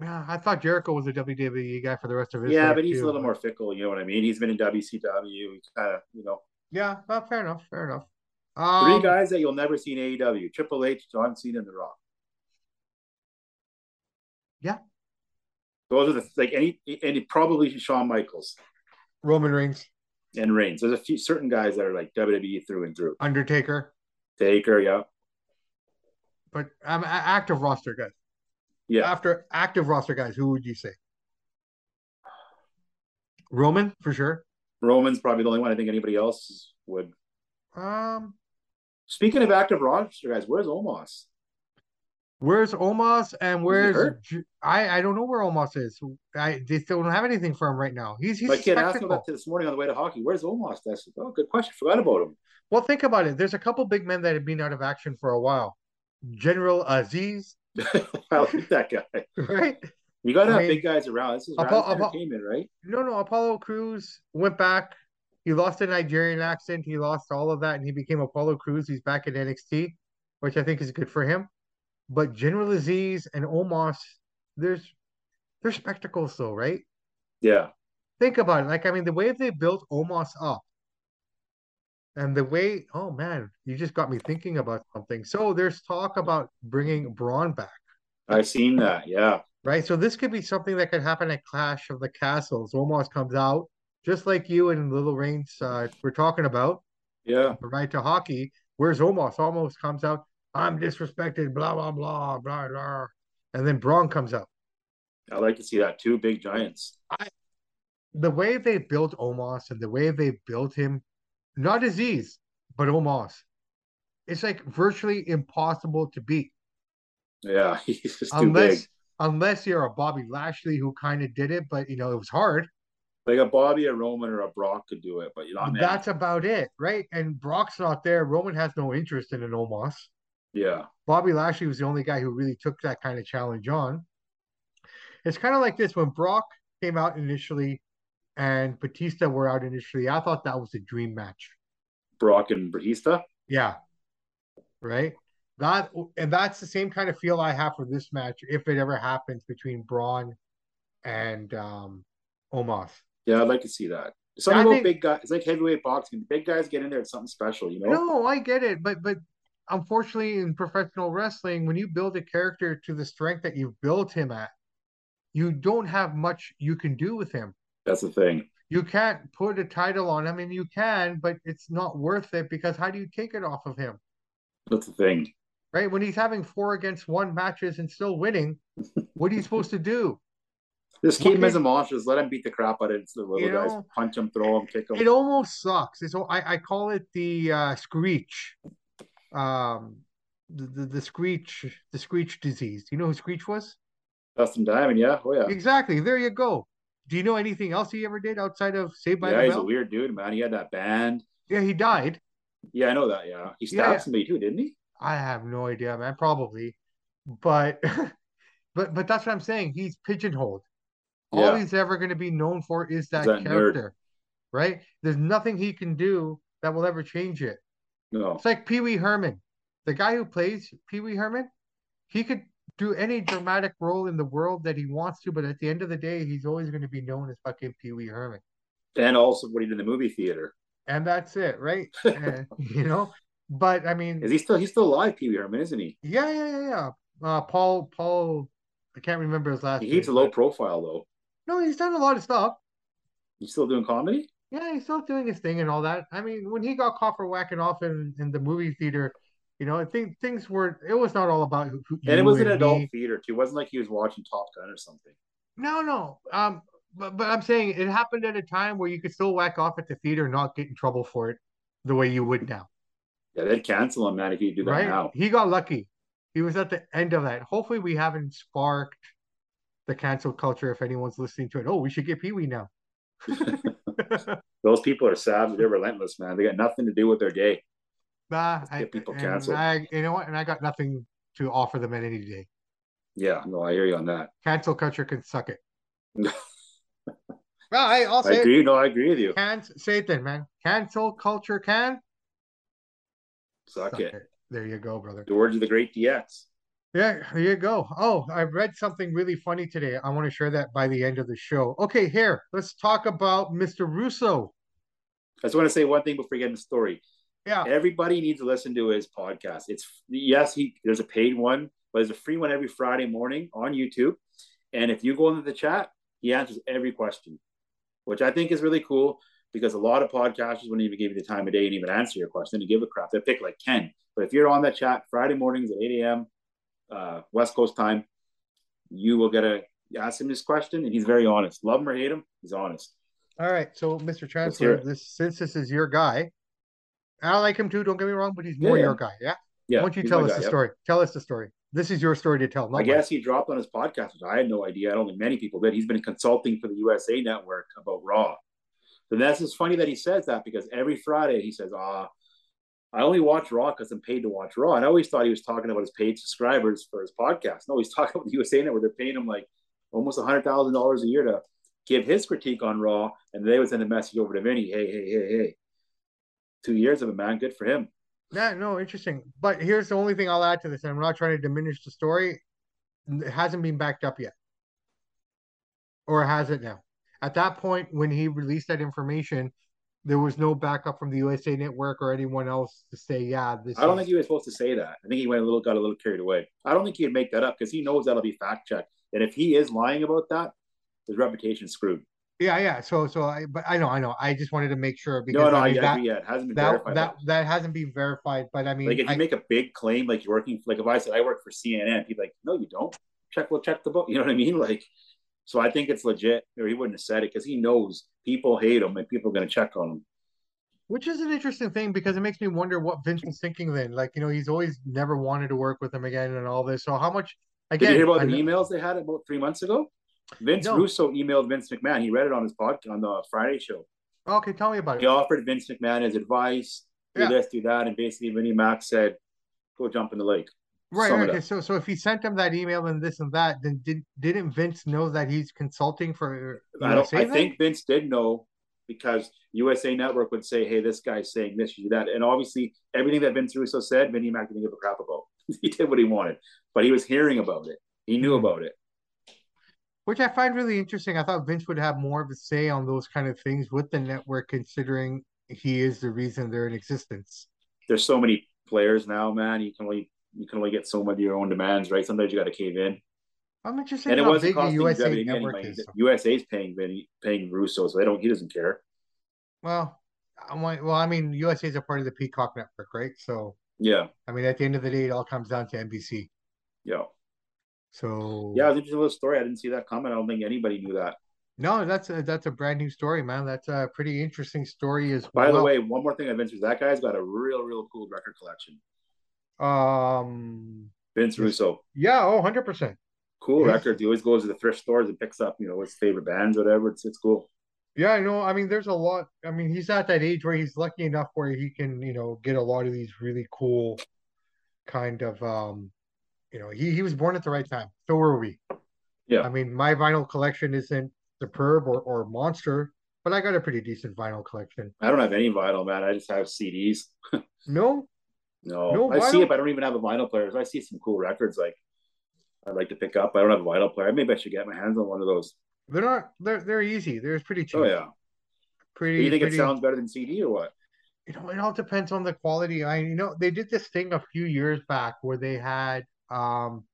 Yeah, I thought Jericho was a WWE guy for the rest of his. Yeah, but he's too. a little more fickle. You know what I mean? He's been in WCW. kind of, you know. Yeah, well, fair enough. Fair enough. Um, Three guys that you'll never see in AEW: Triple H, John Cena, and The Rock. Yeah. Those are the like any and probably Shawn Michaels, Roman Reigns, and Reigns. There's a few certain guys that are like WWE through and through. Undertaker. Taker, yeah. But I'm um, active roster guys. Yeah. After active roster guys, who would you say? Roman for sure. Roman's probably the only one I think anybody else would. Um. Speaking of active roster guys, where's Omos? Where's Omos and where's I? I don't know where Omos is. I they still don't have anything for him right now. He's he's. My kid asked that this morning on the way to hockey. Where's Omos? I said, oh, good question. Forgot about him. Well, think about it. There's a couple big men that have been out of action for a while. General Azeez. I like that guy. Right. You got to have mean, big guys around. This is Apollo, entertainment, right? No, no. Apollo Crews went back. He lost a Nigerian accent. He lost all of that, and he became Apollo Crews. He's back at NXT, which I think is good for him. But General Azeez and Omos, there's they're spectacles though, right? Yeah. Think about it. Like, I mean, the way they built Omos up and the way, oh man, you just got me thinking about something. So there's talk about bringing Braun back. i've seen that, yeah. Right. So this could be something that could happen at Clash of the Castles. Omos comes out, just like you and Little Reigns uh, we're talking about. Yeah. Right to hockey. Where's Omos? Almost comes out. I'm disrespected, blah, blah, blah, blah, blah. And then Braun comes out. I like to see that too. Big giants. I, the way they built Omos and the way they built him, not Azeez, but Omos, it's like virtually impossible to beat. Yeah, he's just too unless, big. Unless you're a Bobby Lashley who kind of did it, but you know, it was hard. Like a Bobby, a Roman, or a Brock could do it, but you know, that's about it, right? And Brock's not there. Roman has no interest in an Omos. Yeah. Bobby Lashley was the only guy who really took that kind of challenge on. It's kind of like this when Brock came out initially and Batista were out initially. I thought that was a dream match. Brock and Batista? Yeah. Right? That and that's the same kind of feel I have for this match if it ever happens between Braun and um Omos. Yeah, I'd like to see that. Something about think, big guys. It's like heavyweight boxing. The big guys get in there. It's something special, you know. No, I get it, but but unfortunately, in professional wrestling, when you build a character to the strength that you've built him at, you don't have much you can do with him. That's the thing. You can't put a title on him, and you can, but it's not worth it because how do you take it off of him? That's the thing. Right? When he's having four against one matches and still winning, what are you supposed to do? Just keep him as a monster. Just let him beat the crap out of the little you know, guys. Punch him, throw him, kick him. It almost sucks. It's I, I call it the uh, screech um the, the, the screech the screech disease. Do you know who Screech was? Dustin Diamond, yeah. Oh yeah. Exactly. There you go. Do you know anything else he ever did outside of Saved by yeah, the Bell? Yeah, he's a weird dude, man. He had that band. Yeah, he died. Yeah, I know that. Yeah, he stabbed yeah, somebody too, didn't he? I have no idea, man. Probably, but but but that's what I'm saying. He's pigeonholed. Yeah. All he's ever going to be known for is that, that character, nerd. right? There's nothing he can do that will ever change it. No. It's like Pee Wee Herman. The guy who plays Pee Wee Herman, he could do any dramatic role in the world that he wants to, but at the end of the day, he's always going to be known as fucking Pee Wee Herman. And also what he did in the movie theater. And that's it, right? and, you know, but I mean, is he still he's still alive, Pee Wee Herman, isn't he? Yeah, yeah, yeah, yeah. Uh, Paul, Paul, I can't remember his last. He keeps name, a low but... profile though. No, he's done a lot of stuff. He's still doing comedy. Yeah, he's still doing his thing and all that. I mean, when he got caught for whacking off in, in the movie theater, you know, I think things were. It was not all about who. who and it was an adult me. theater too. It wasn't like he was watching Top Gun or something. No, no. Um, but but I'm saying it happened at a time where you could still whack off at the theater and not get in trouble for it, the way you would now. Yeah, they'd cancel him, man, if you do that right? now. He got lucky. He was at the end of that. Hopefully, we haven't sparked the cancel culture. If anyone's listening to it, oh, we should get Pee Wee now. Those people are savage. They're relentless, man. They got nothing to do with their day. Nah, I, get people canceled. I, you know what? And I got nothing to offer them at any day. Yeah, no, I hear you on that. Cancel culture can suck it. Well, I, I'll say I agree. It. No, I agree with you. Can say it then, man. Cancel culture can suck, suck it. it. There you go, brother. The words of the great DX. Yeah, here you go. Oh, I read something really funny today. I want to share that by the end of the show. Okay, here, let's talk about Mr. Russo. I just want to say one thing before we get in the story. Yeah. Everybody needs to listen to his podcast. It's yes, he there's a paid one, but there's a free one every Friday morning on YouTube. And if you go into the chat, he answers every question, which I think is really cool because a lot of podcasters wouldn't even give you the time of day and even answer your question. They give a crap. They pick like 10. But if you're on that chat Friday mornings at 8 a.m. Uh, West Coast time, you will get a ask him this question, and he's very honest. Love him or hate him, he's honest. All right, so Mr. Chancellor, this since this is your guy, I like him too. Don't get me wrong, but he's more yeah, your guy. Yeah. Yeah. Why don't you tell us guy, the story? Tell us the story. This is your story to tell. I guess he dropped on his podcast, which I had no idea. I don't think many people did. He's been consulting for the USA Network about Raw. And that's just funny that he says that because every Friday he says, "Ah, I only watch Raw because I'm paid to watch Raw." And I always thought he was talking about his paid subscribers for his podcast. No, he's talking about the USA Network. They're paying him like almost a hundred thousand dollars a year to give his critique on Raw, and they would send a message over to Vinny, "Hey, hey, hey, hey." Two years of it, man. Good for him. Yeah, no, interesting. But here's the only thing I'll add to this, and I'm not trying to diminish the story. It hasn't been backed up yet. Or has it now? At that point, when he released that information, there was no backup from the USA Network or anyone else to say, yeah, this. I don't is... think he was supposed to say that. I think he went a little, got a little carried away. I don't think he'd make that up because he knows that'll be fact checked. And if he is lying about that, his reputation's screwed. Yeah, yeah. So, so I, but I know, I know. I just wanted to make sure because no, no, I mean, that, yeah, it hasn't been that, verified. That that hasn't been verified. But I mean, like if you I, make a big claim, like you're working, like if I said I work for CNN, people like, no, you don't. Check, well, check the book. You know what I mean? Like, so I think it's legit, or he wouldn't have said it because he knows people hate him and people are going to check on him. Which is an interesting thing because it makes me wonder what Vince was thinking then. Like, you know, he's always never wanted to work with him again and all this. So how much? Again, Did you hear about the emails they had about three months ago? Vince no. Russo emailed Vince McMahon. He read it on his podcast on the Friday show. Okay, tell me about it. He offered Vince McMahon his advice, do yeah. this, do that, and basically Vinnie Mac said, "Go jump in the lake." Right. Okay. So, so if he sent him that email and this and that, then did didn't Vince know that he's consulting for? I don't. I think Vince did know because USA Network would say, "Hey, this guy's saying this, you do that," and obviously everything that Vince Russo said, Vinnie Mac didn't give a crap about. he did what he wanted, but he was hearing about it. He knew mm-hmm. about it which I find really interesting. I thought Vince would have more of a say on those kind of things with the network, considering he is the reason they're in existence. There's so many players now, man. You can only you can only get so much of your own demands, right? Sometimes you got to cave in. I'm interested. And it wasn't costing USA WWE network money. Is. USA's paying Vinny, paying Russo, so they don't. He doesn't care. Well, I'm like, well, I mean, USA is a part of the Peacock network, right? So yeah. I mean, at the end of the day, it all comes down to NBC. Yeah. So yeah, it was interesting little story. I didn't see that coming. I don't think anybody knew that. No, that's a that's a brand new story, man. That's a pretty interesting story as By well. the way, one more thing I mentioned: that guy's got a real, real cool record collection. Um, Vince Russo. Yeah, oh, 100 percent. Cool yes. records. He always goes to the thrift stores and picks up, you know, his favorite bands, whatever. It's it's cool. Yeah, I know. I mean, there's a lot. I mean, he's at that age where he's lucky enough where he can, you know, get a lot of these really cool kind of um you know, he, he was born at the right time. So were we. Yeah. I mean, my vinyl collection isn't superb or, or monster, but I got a pretty decent vinyl collection. I don't have any vinyl, man. I just have CDs. no? No. no I vinyl? see it, but I don't even have a vinyl player. I see some cool records like I'd like to pick up. I don't have a vinyl player. Maybe I should get my hands on one of those. They're not they're they're easy. They're pretty cheap. Oh yeah. Pretty Do you think pretty, it sounds better than CD or what? You know, it all depends on the quality. I you know, they did this thing a few years back where they had um,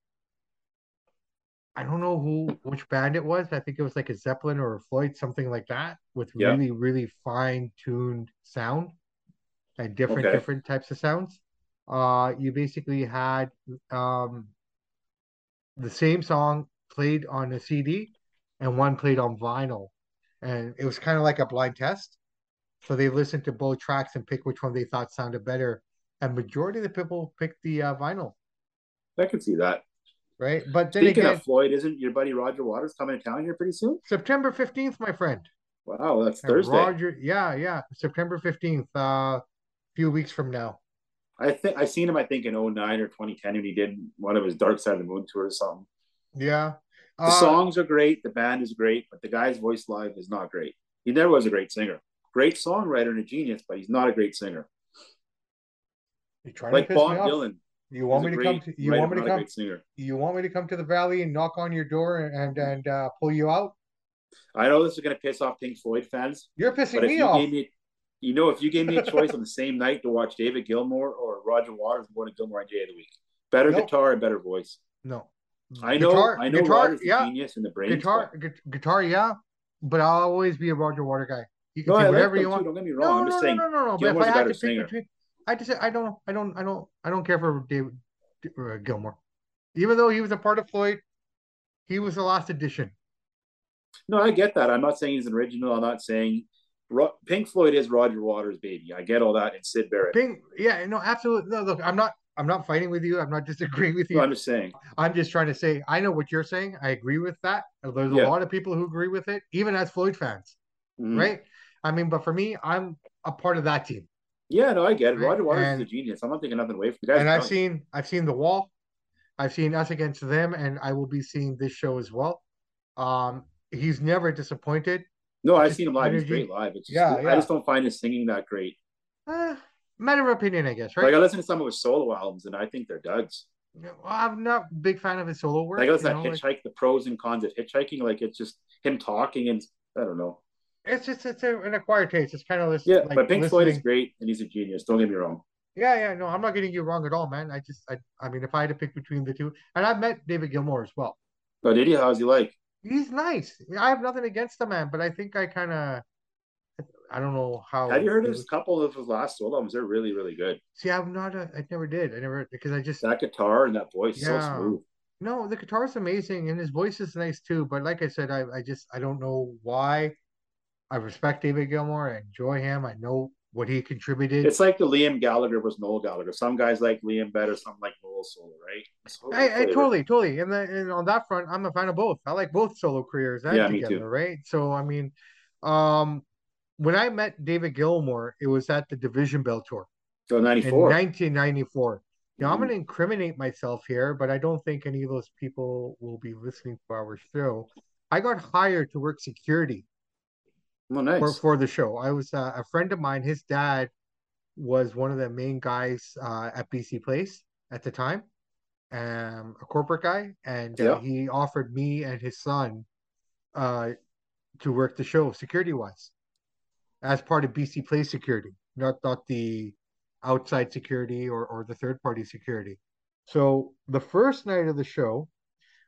I don't know who which band it was. I think it was like a Zeppelin or a Floyd, something like that, with yeah. really really fine tuned sound and different okay. different types of sounds. Uh, you basically had um, the same song played on a CD and one played on vinyl, and it was kind of like a blind test. So they listened to both tracks and pick which one they thought sounded better. And majority of the people picked the uh, vinyl. I can see that. Right, but then speaking again, of Floyd, isn't your buddy Roger Waters coming to town here pretty soon? September fifteenth, my friend. Wow, that's and Thursday. Roger, yeah, yeah, September fifteenth. Uh, a few weeks from now. I think I seen him. I think in 09 or twenty ten when he did one of his Dark Side of the Moon tour or something. Yeah, The uh, songs are great, the band is great, but the guy's voice live is not great. He never was a great singer. Great songwriter and a genius, but he's not a great singer. Like Bob Dylan. You want me to come to you want me to come you want me to come to the valley and knock on your door and and uh, pull you out? I know this is going to piss off Pink Floyd fans. You're pissing me you off. Me, you know, if you gave me a choice on the same night to watch David Gilmour or Roger Waters, I'm going to Gilmour on Day of the Week. Better nope. guitar and better voice. No. I know, guitar, I know guitar, Rogers yeah. genius in the brain. Guitar, gu- guitar, yeah, but I'll always be a Roger Water guy. You can no, say whatever you want. Too, don't get me wrong. No, I'm just no, saying. No, no, no. But if I had to pick between, I just I don't I don't I don't I don't care for David uh, Gilmour, even though he was a part of Floyd. He was the last addition. No, I get that. I'm not saying he's an original. I'm not saying Ro- Pink Floyd is Roger Waters' baby. I get all that. And Syd Barrett. Pink, yeah, no, absolutely. No, look, I'm not. I'm not fighting with you. I'm not disagreeing with you. No, I'm just saying. I'm just trying to say I know what you're saying. I agree with that. There's a yeah. lot of people who agree with it, even as Floyd fans, mm-hmm. right? I mean, but for me, I'm a part of that team. Yeah, no, I get it. Roger Waters and, is a genius. I'm not taking nothing away from the guy. And I've seen, I've seen the Wall. I've seen us against them, and I will be seeing this show as well. Um, he's never disappointed. No, I've seen him live. Energy. He's great live. It's just, yeah, yeah, I just don't find his singing that great. Uh, matter of opinion, I guess, right? Like I listen to some of his solo albums, and I think they're duds. Well, I'm not a big fan of his solo work. Like I listen to Hitchhike, like... the pros and cons of hitchhiking. Like it's just him talking, and I don't know. It's just it's a, an acquired taste. It's kind of this. Yeah, like, but Pink listening. Floyd is great, and he's a genius. Don't get me wrong. Yeah, yeah, no, I'm not getting you wrong at all, man. I just, I, I mean, if I had to pick between the two, and I've met David Gilmour as well. Oh, did he? How's he like? He's nice. I have nothing against the man, but I think I kind of I don't know how. Have you heard his a couple of his last albums? They're really, really good. See, I'm not. A, I never did. I never because I just that guitar and that voice yeah. so smooth. No, the guitar is amazing and his voice is nice too. But like I said, I, I just I don't know why. I respect David Gilmour. I enjoy him. I know what he contributed. It's like the Liam Gallagher was Noel Gallagher. Some guys like Liam better, some like Noel solo, right? I, I totally, totally. And, the, and on that front, I'm a fan of both. I like both solo careers and yeah, together, right? So I mean, um, when I met David Gilmour, it was at the Division Bell tour. So 94. 1994. Now, mm-hmm. I'm going to incriminate myself here, but I don't think any of those people will be listening to our show. I got hired to work security oh, nice. for, for the show. I was uh, a friend of mine, his dad was one of the main guys uh, at BC Place at the time, um, a corporate guy, and uh, yeah. he offered me and his son uh, to work the show security wise as part of BC Place security, not not the outside security or, or the third party security. So the first night of the show,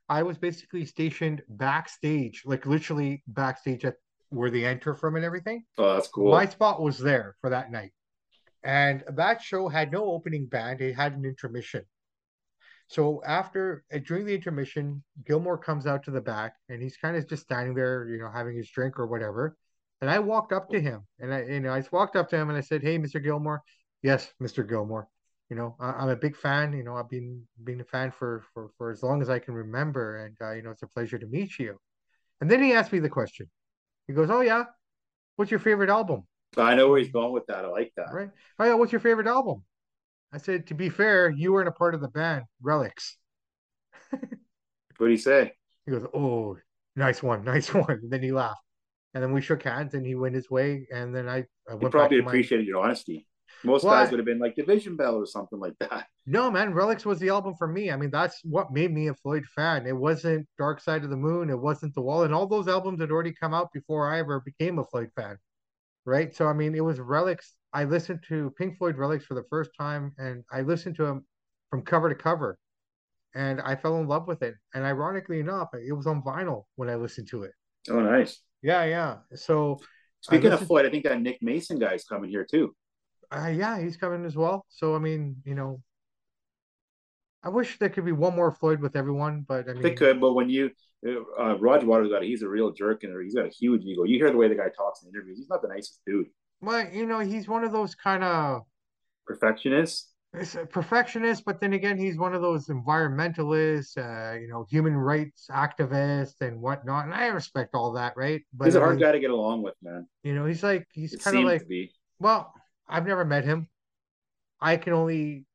I was basically stationed backstage, like literally backstage at where they enter from and everything. Oh, that's cool. My spot was there for that night. And that show had no opening band, it had an intermission. So after uh, during the intermission, Gilmour comes out to the back and he's kind of just standing there, you know, having his drink or whatever. And I walked up to him and I, you know, I walked up to him and I said, Hey, Mr. Gilmour, Yes, Mr. Gilmour. You know, I, am a big fan. You know, I've been been a fan for for for as long as I can remember, and uh, you know, it's a pleasure to meet you. And then he asked me the question. He goes, "Oh yeah, what's your favorite album?" I know where he's going with that. I like that. Right. Oh yeah, what's your favorite album? I said, to be fair, you weren't a part of the band, Relics." what did he say? He goes, "Oh, nice one, nice one." And then he laughed and then we shook hands and he went his way and then i, I went he probably appreciated my... your honesty most well, guys would have been like division bell or something like that. No man Relics was the album for me. I mean that's what made me a floyd fan. It wasn't dark side of the moon. It wasn't the wall. And all those albums had already come out before i ever became a floyd fan right? So i mean it was Relics. i listened to pink floyd Relics for the first time and i listened to them from cover to cover and i fell in love with it. And ironically enough it was on vinyl when i listened to it. Oh nice. Yeah, yeah. So speaking of Floyd, I think that Nick Mason guy is coming here too. Uh, yeah, he's coming as well. So I mean, you know, I wish there could be one more Floyd with everyone, but I mean, they could. But when you uh, Roger Waters got, he's a real jerk and he's got a huge ego. You hear the way the guy talks in interviews. He's not the nicest dude. Well, you know, he's one of those kind of perfectionists perfectionist, but then again, he's one of those environmentalists, uh, you know, human rights activists and whatnot. And I respect all that, right? But he's a hard I mean, guy to get along with, man. You know, he's like he's kind of like well, I've never met him. I can only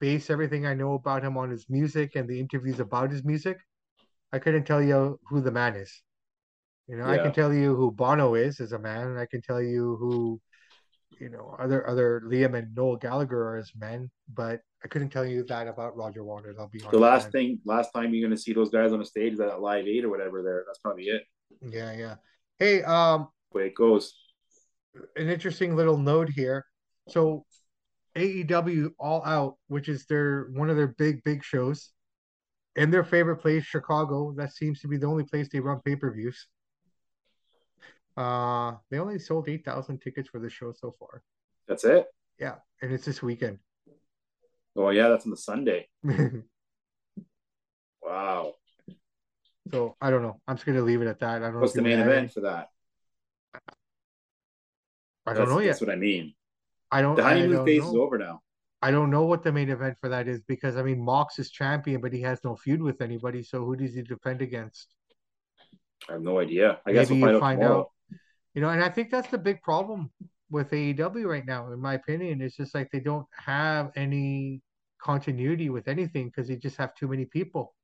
base everything I know about him on his music and the interviews about his music. I couldn't tell you who the man is. You know, yeah. I can tell you who Bono is as a man, and I can tell you who, you know, other other Liam and Noel Gallagher are as men, but I couldn't tell you that about Roger Waters. I'll be honest. The last man. thing, last time you're going to see those guys on the stage is at Live Eight or whatever. There, that's probably it. Yeah, yeah. Hey, um, way it goes. An interesting little note here. So, AEW All Out, which is their one of their big big shows, in their favorite place, Chicago. That seems to be the only place they run pay per views. Uh, they only sold eight thousand tickets for the show so far. That's it. Yeah, and it's this weekend. Oh yeah, that's on the Sunday. wow. So I don't know. I'm just gonna leave it at that. I don't. What's the main event for that? I don't that's, know yet. That's what I mean. I don't. The honeymoon don't phase know. is over now. I don't know what the main event for that is because I mean Mox is champion, but he has no feud with anybody. So who does he defend against? I have no idea. I Maybe guess we'll find, out, find out. You know, and I think that's the big problem with AEW right now, in my opinion. It's just like they don't have any continuity with anything because they just have too many people.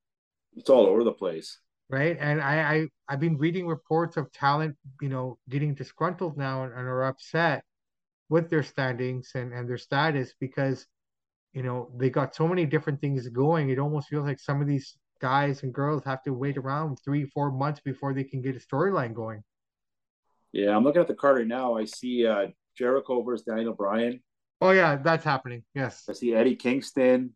It's all over the place. Right. And I, I I've been reading reports of talent, you know, getting disgruntled now and, and are upset with their standings and, and their status because, you know, they got so many different things going. It almost feels like some of these guys and girls have to wait around three, four months before they can get a storyline going. Yeah, I'm looking at the card right now. I see uh, Jericho versus Daniel Bryan. Oh yeah, that's happening. Yes. I see Eddie Kingston.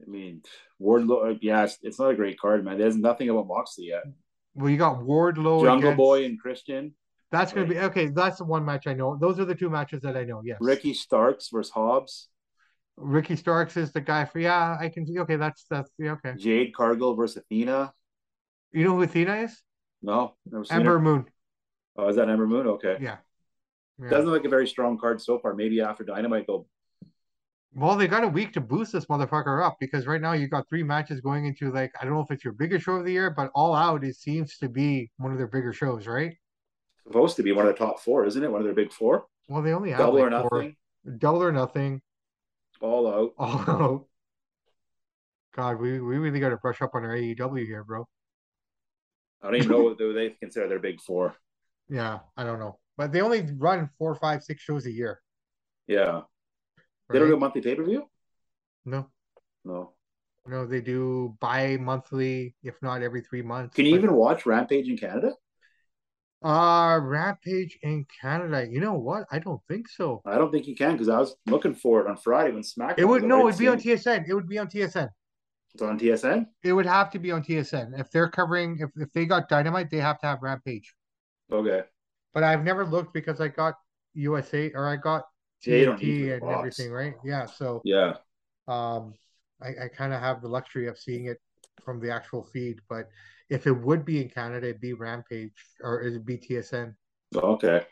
I mean, Wardlow. Yeah, it's, it's, not a great card, man. There's nothing about Moxley yet. Well, you got Wardlow, Jungle against... Boy, and Christian. That's gonna be okay. That's the one match I know. Those are the two matches that I know. Yes. Ricky Starks versus Hobbs. Ricky Starks is the guy for yeah. I can see. Okay, that's that's yeah, okay. Jade Cargill versus Athena. You know who Athena is? No, Ember Moon. Oh, is that Ember Moon? Okay. Yeah. yeah. Doesn't look like a very strong card so far. Maybe after Dynamite they'll. Well, they got a week to boost this motherfucker up because right now you got three matches going into like I don't know if it's your biggest show of the year, but All Out it seems to be one of their bigger shows, right? Supposed to be one of the top four, isn't it? One of their big four. Well, they only have double like or nothing. Four. Double or nothing. All out. All out. God, we, we really got to brush up on our AEW here, bro. I don't even know what they consider their big four. Yeah, I don't know, but they only run four, five, six shows a year. Yeah, right? they don't do a monthly pay per view. No, no, no. They do bi-monthly, if not every three months. Can you but... even watch Rampage in Canada? Uh Rampage in Canada. You know what? I don't think so. I don't think you can because I was looking for it on Friday when SmackDown. It would no, it'd be on TSN. It would be on TSN. It's on TSN. It would have to be on TSN if they're covering. If if they got Dynamite, they have to have Rampage. Okay. But I've never looked because I got USA or I got TNT and box. everything, right? Yeah. So yeah. Um, I, I kind of have the luxury of seeing it from the actual feed, but if it would be in Canada, it'd be Rampage or is it'd be TSN. Okay.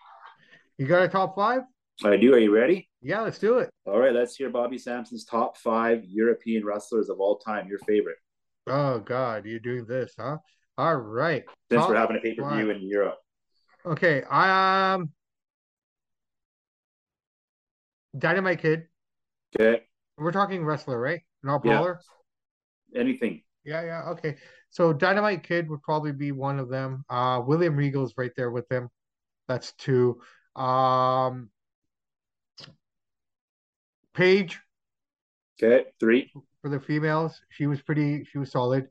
You got a top five? I do. Are you ready? Yeah, let's do it. All right, let's hear Bobby Sampson's top five European wrestlers of all time. Your favorite? Oh God, you're doing this, huh? All right. Since top we're having a pay per view in Europe. Okay, I um, Dynamite Kid. Okay. We're talking wrestler, right? Not brawler. Yeah. Anything. Yeah, yeah. Okay. So Dynamite Kid would probably be one of them. Uh, William Regal's right there with them. That's two. Um, Paige. Okay, three for the females. She was pretty. She was solid.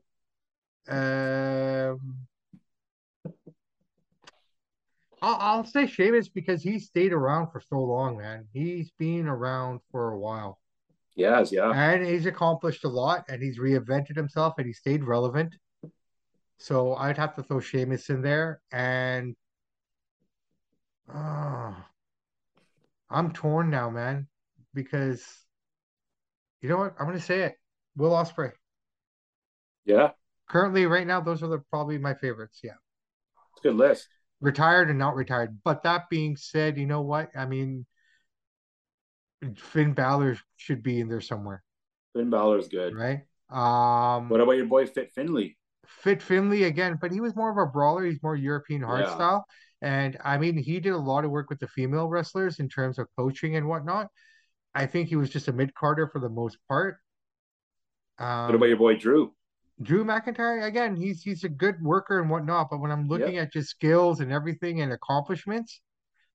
Um, I'll, I'll say Sheamus because he stayed around for so long, man. He's been around for a while. Yes, yeah. And he's accomplished a lot and he's reinvented himself and he stayed relevant. So I'd have to throw Sheamus in there. And uh, I'm torn now, man because you know what? I'm going to say it. Will Ospreay. Yeah. Currently, right now, those are the probably my favorites. Yeah. It's a good list. Retired and not retired. But that being said, you know what? I mean, Finn Balor should be in there somewhere. Finn Balor's good. Right. Um, what about your boy Fit Finlay? Fit Finlay again, but he was more of a brawler. He's more European hard yeah. style. And I mean, he did a lot of work with the female wrestlers in terms of coaching and whatnot. I think he was just a mid carder for the most part. Um, what about your boy Drew? Drew McIntyre, again, he's he's a good worker and whatnot, but when I'm looking yep. at just skills and everything and accomplishments,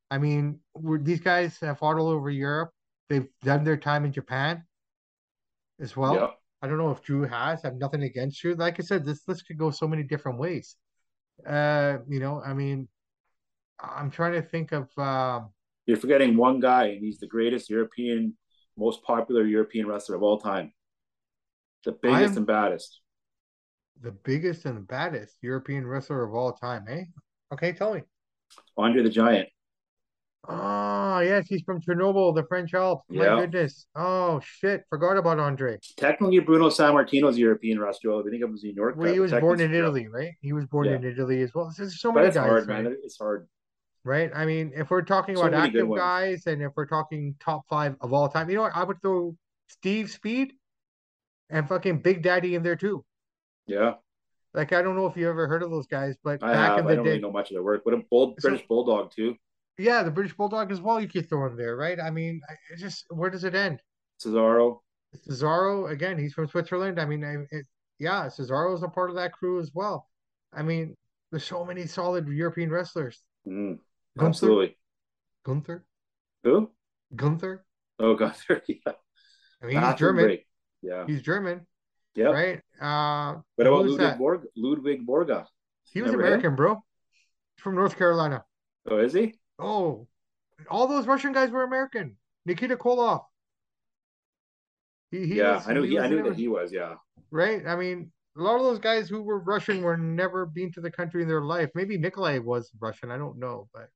I mean, these guys have fought all over Europe. They've done their time in Japan as well. Yep. I don't know if Drew has. I have nothing against you. Like I said, this list could go so many different ways. Uh, you know, I mean, I'm trying to think of. Um, You're forgetting one guy, and he's the greatest European, most popular European wrestler of all time. The biggest I'm, and baddest. The biggest and baddest European wrestler of all time, eh? Okay, tell me. Andre the Giant. Oh, yes, he's from Grenoble, the French Alps. My yeah. goodness. Oh, shit. Forgot about Andre. Technically, Bruno Sammartino's European wrestler. I think it was New York. Well, he was born in Italy, right? He was born yeah. in Italy as well. There's so but many it's guys. hard, man. It's hard. Right? I mean, if we're talking so about active guys and if we're talking top five of all time, you know what? I would throw Steve Speed and fucking Big Daddy in there too. Yeah. Like I don't know if you ever heard of those guys, but I back have. in the I don't day, really know much of their work. But a bold British so, Bulldog too. Yeah, the British Bulldog as well. You could throw in there, right? I mean, it just where does it end? Cesaro. Cesaro again. He's from Switzerland. I mean, it, yeah, Cesaro's a part of that crew as well. I mean, there's so many solid European wrestlers. Mm, absolutely. Gunther. Who? Gunther. Oh, Gunther. Yeah. I mean, he's German. Break. Yeah. He's German. Yeah. Right. Uh, what about Ludwig, Borg- Ludwig Borga? He was Remember American, him? bro. From North Carolina. Oh, is he? Oh, all those Russian guys were American. Nikita Koloff. He, he yeah, was, I knew. He, he I knew that he was. Yeah. Right. I mean, a lot of those guys who were Russian were never been to the country in their life. Maybe Nikolai was Russian. I don't know, but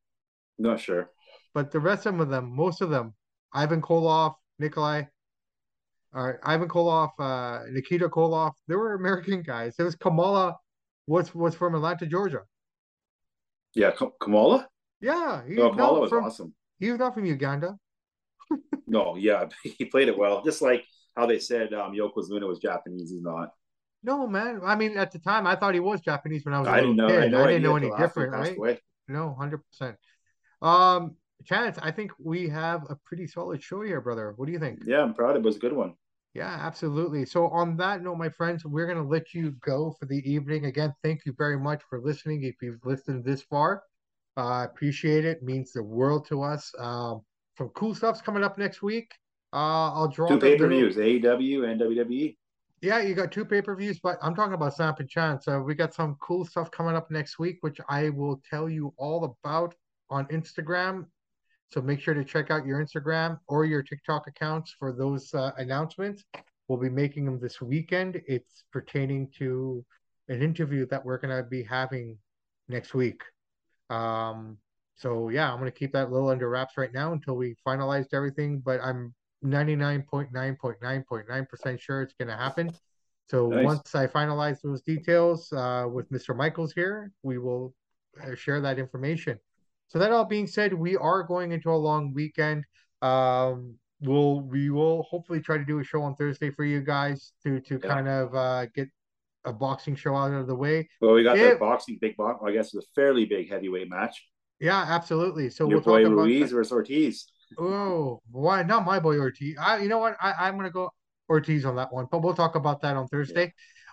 not sure. But the rest of them, most of them, Ivan Koloff, Nikolai, uh, Ivan Koloff, uh, Nikita Koloff, they were American guys. It was Kamala, was was from Atlanta, Georgia. Yeah, Kamala. Yeah, he, no, was from, awesome. He was not from Uganda. no, yeah, he played it well. Just like how they said um, Yokozuna was Japanese, he's not. No, man. I mean, at the time, I thought he was Japanese when I was a I little didn't know, kid. I, no I didn't know any different, right? Away. No, hundred percent. Um, Chance, I think we have a pretty solid show here, brother. What do you think? Yeah, I'm proud. It was a good one. Yeah, absolutely. So, on that note, my friends, we're going to let you go for the evening. Again, thank you very much for listening. If you've listened this far, I uh, appreciate it. Means the world to us. Um, some cool stuff's coming up next week. Uh, I'll draw two pay per views, AEW and WWE. Yeah, you got two pay per views, but I'm talking about Samp and Chance. So we got some cool stuff coming up next week, which I will tell you all about on Instagram. So make sure to check out your Instagram or your TikTok accounts for those uh, announcements. We'll be making them this weekend. It's pertaining to an interview that we're going to be having next week. Um, so yeah, I'm gonna keep that little under wraps right now until we finalized everything. But I'm 99.9.9.9% sure it's gonna happen. So nice. once I finalize those details uh, with Mr. Michaels here, we will uh, share that information. So that all being said, we are going into a long weekend. Um, we'll we will hopefully try to do a show on Thursday for you guys to to yeah. kind of uh, get a boxing show out of the way. Well, we got the boxing big box. I guess it's a fairly big heavyweight match. Yeah, absolutely. So your we'll boy talk Ruiz about versus Ortiz. Oh, why not my boy Ortiz? I, you know what? I, I'm gonna go Ortiz on that one, but we'll talk about that on Thursday. Yeah.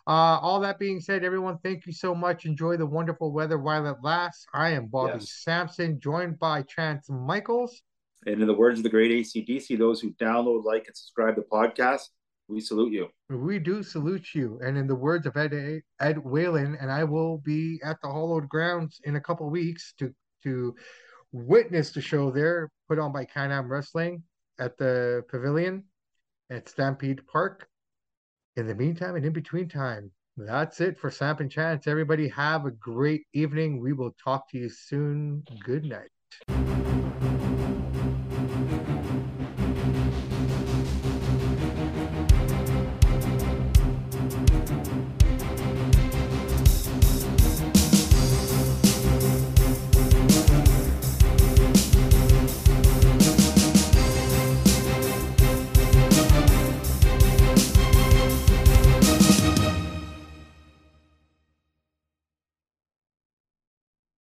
Uh, all that being said, everyone, thank you so much. Enjoy the wonderful weather while it lasts. I am Bobby yes. Sampson, joined by Chance Michaels. And in the words of the great ACDC, those who download, like, and subscribe to the podcast, we salute you. We do salute you. And in the words of Ed Ed Whalen, and I will be at the Hollowed Grounds in a couple weeks to to witness the show there, put on by Can-Am Wrestling at the Pavilion at Stampede Park. In the meantime and in between time, that's it for Samp and Chance. Everybody have a great evening. We will talk to you soon. Good night.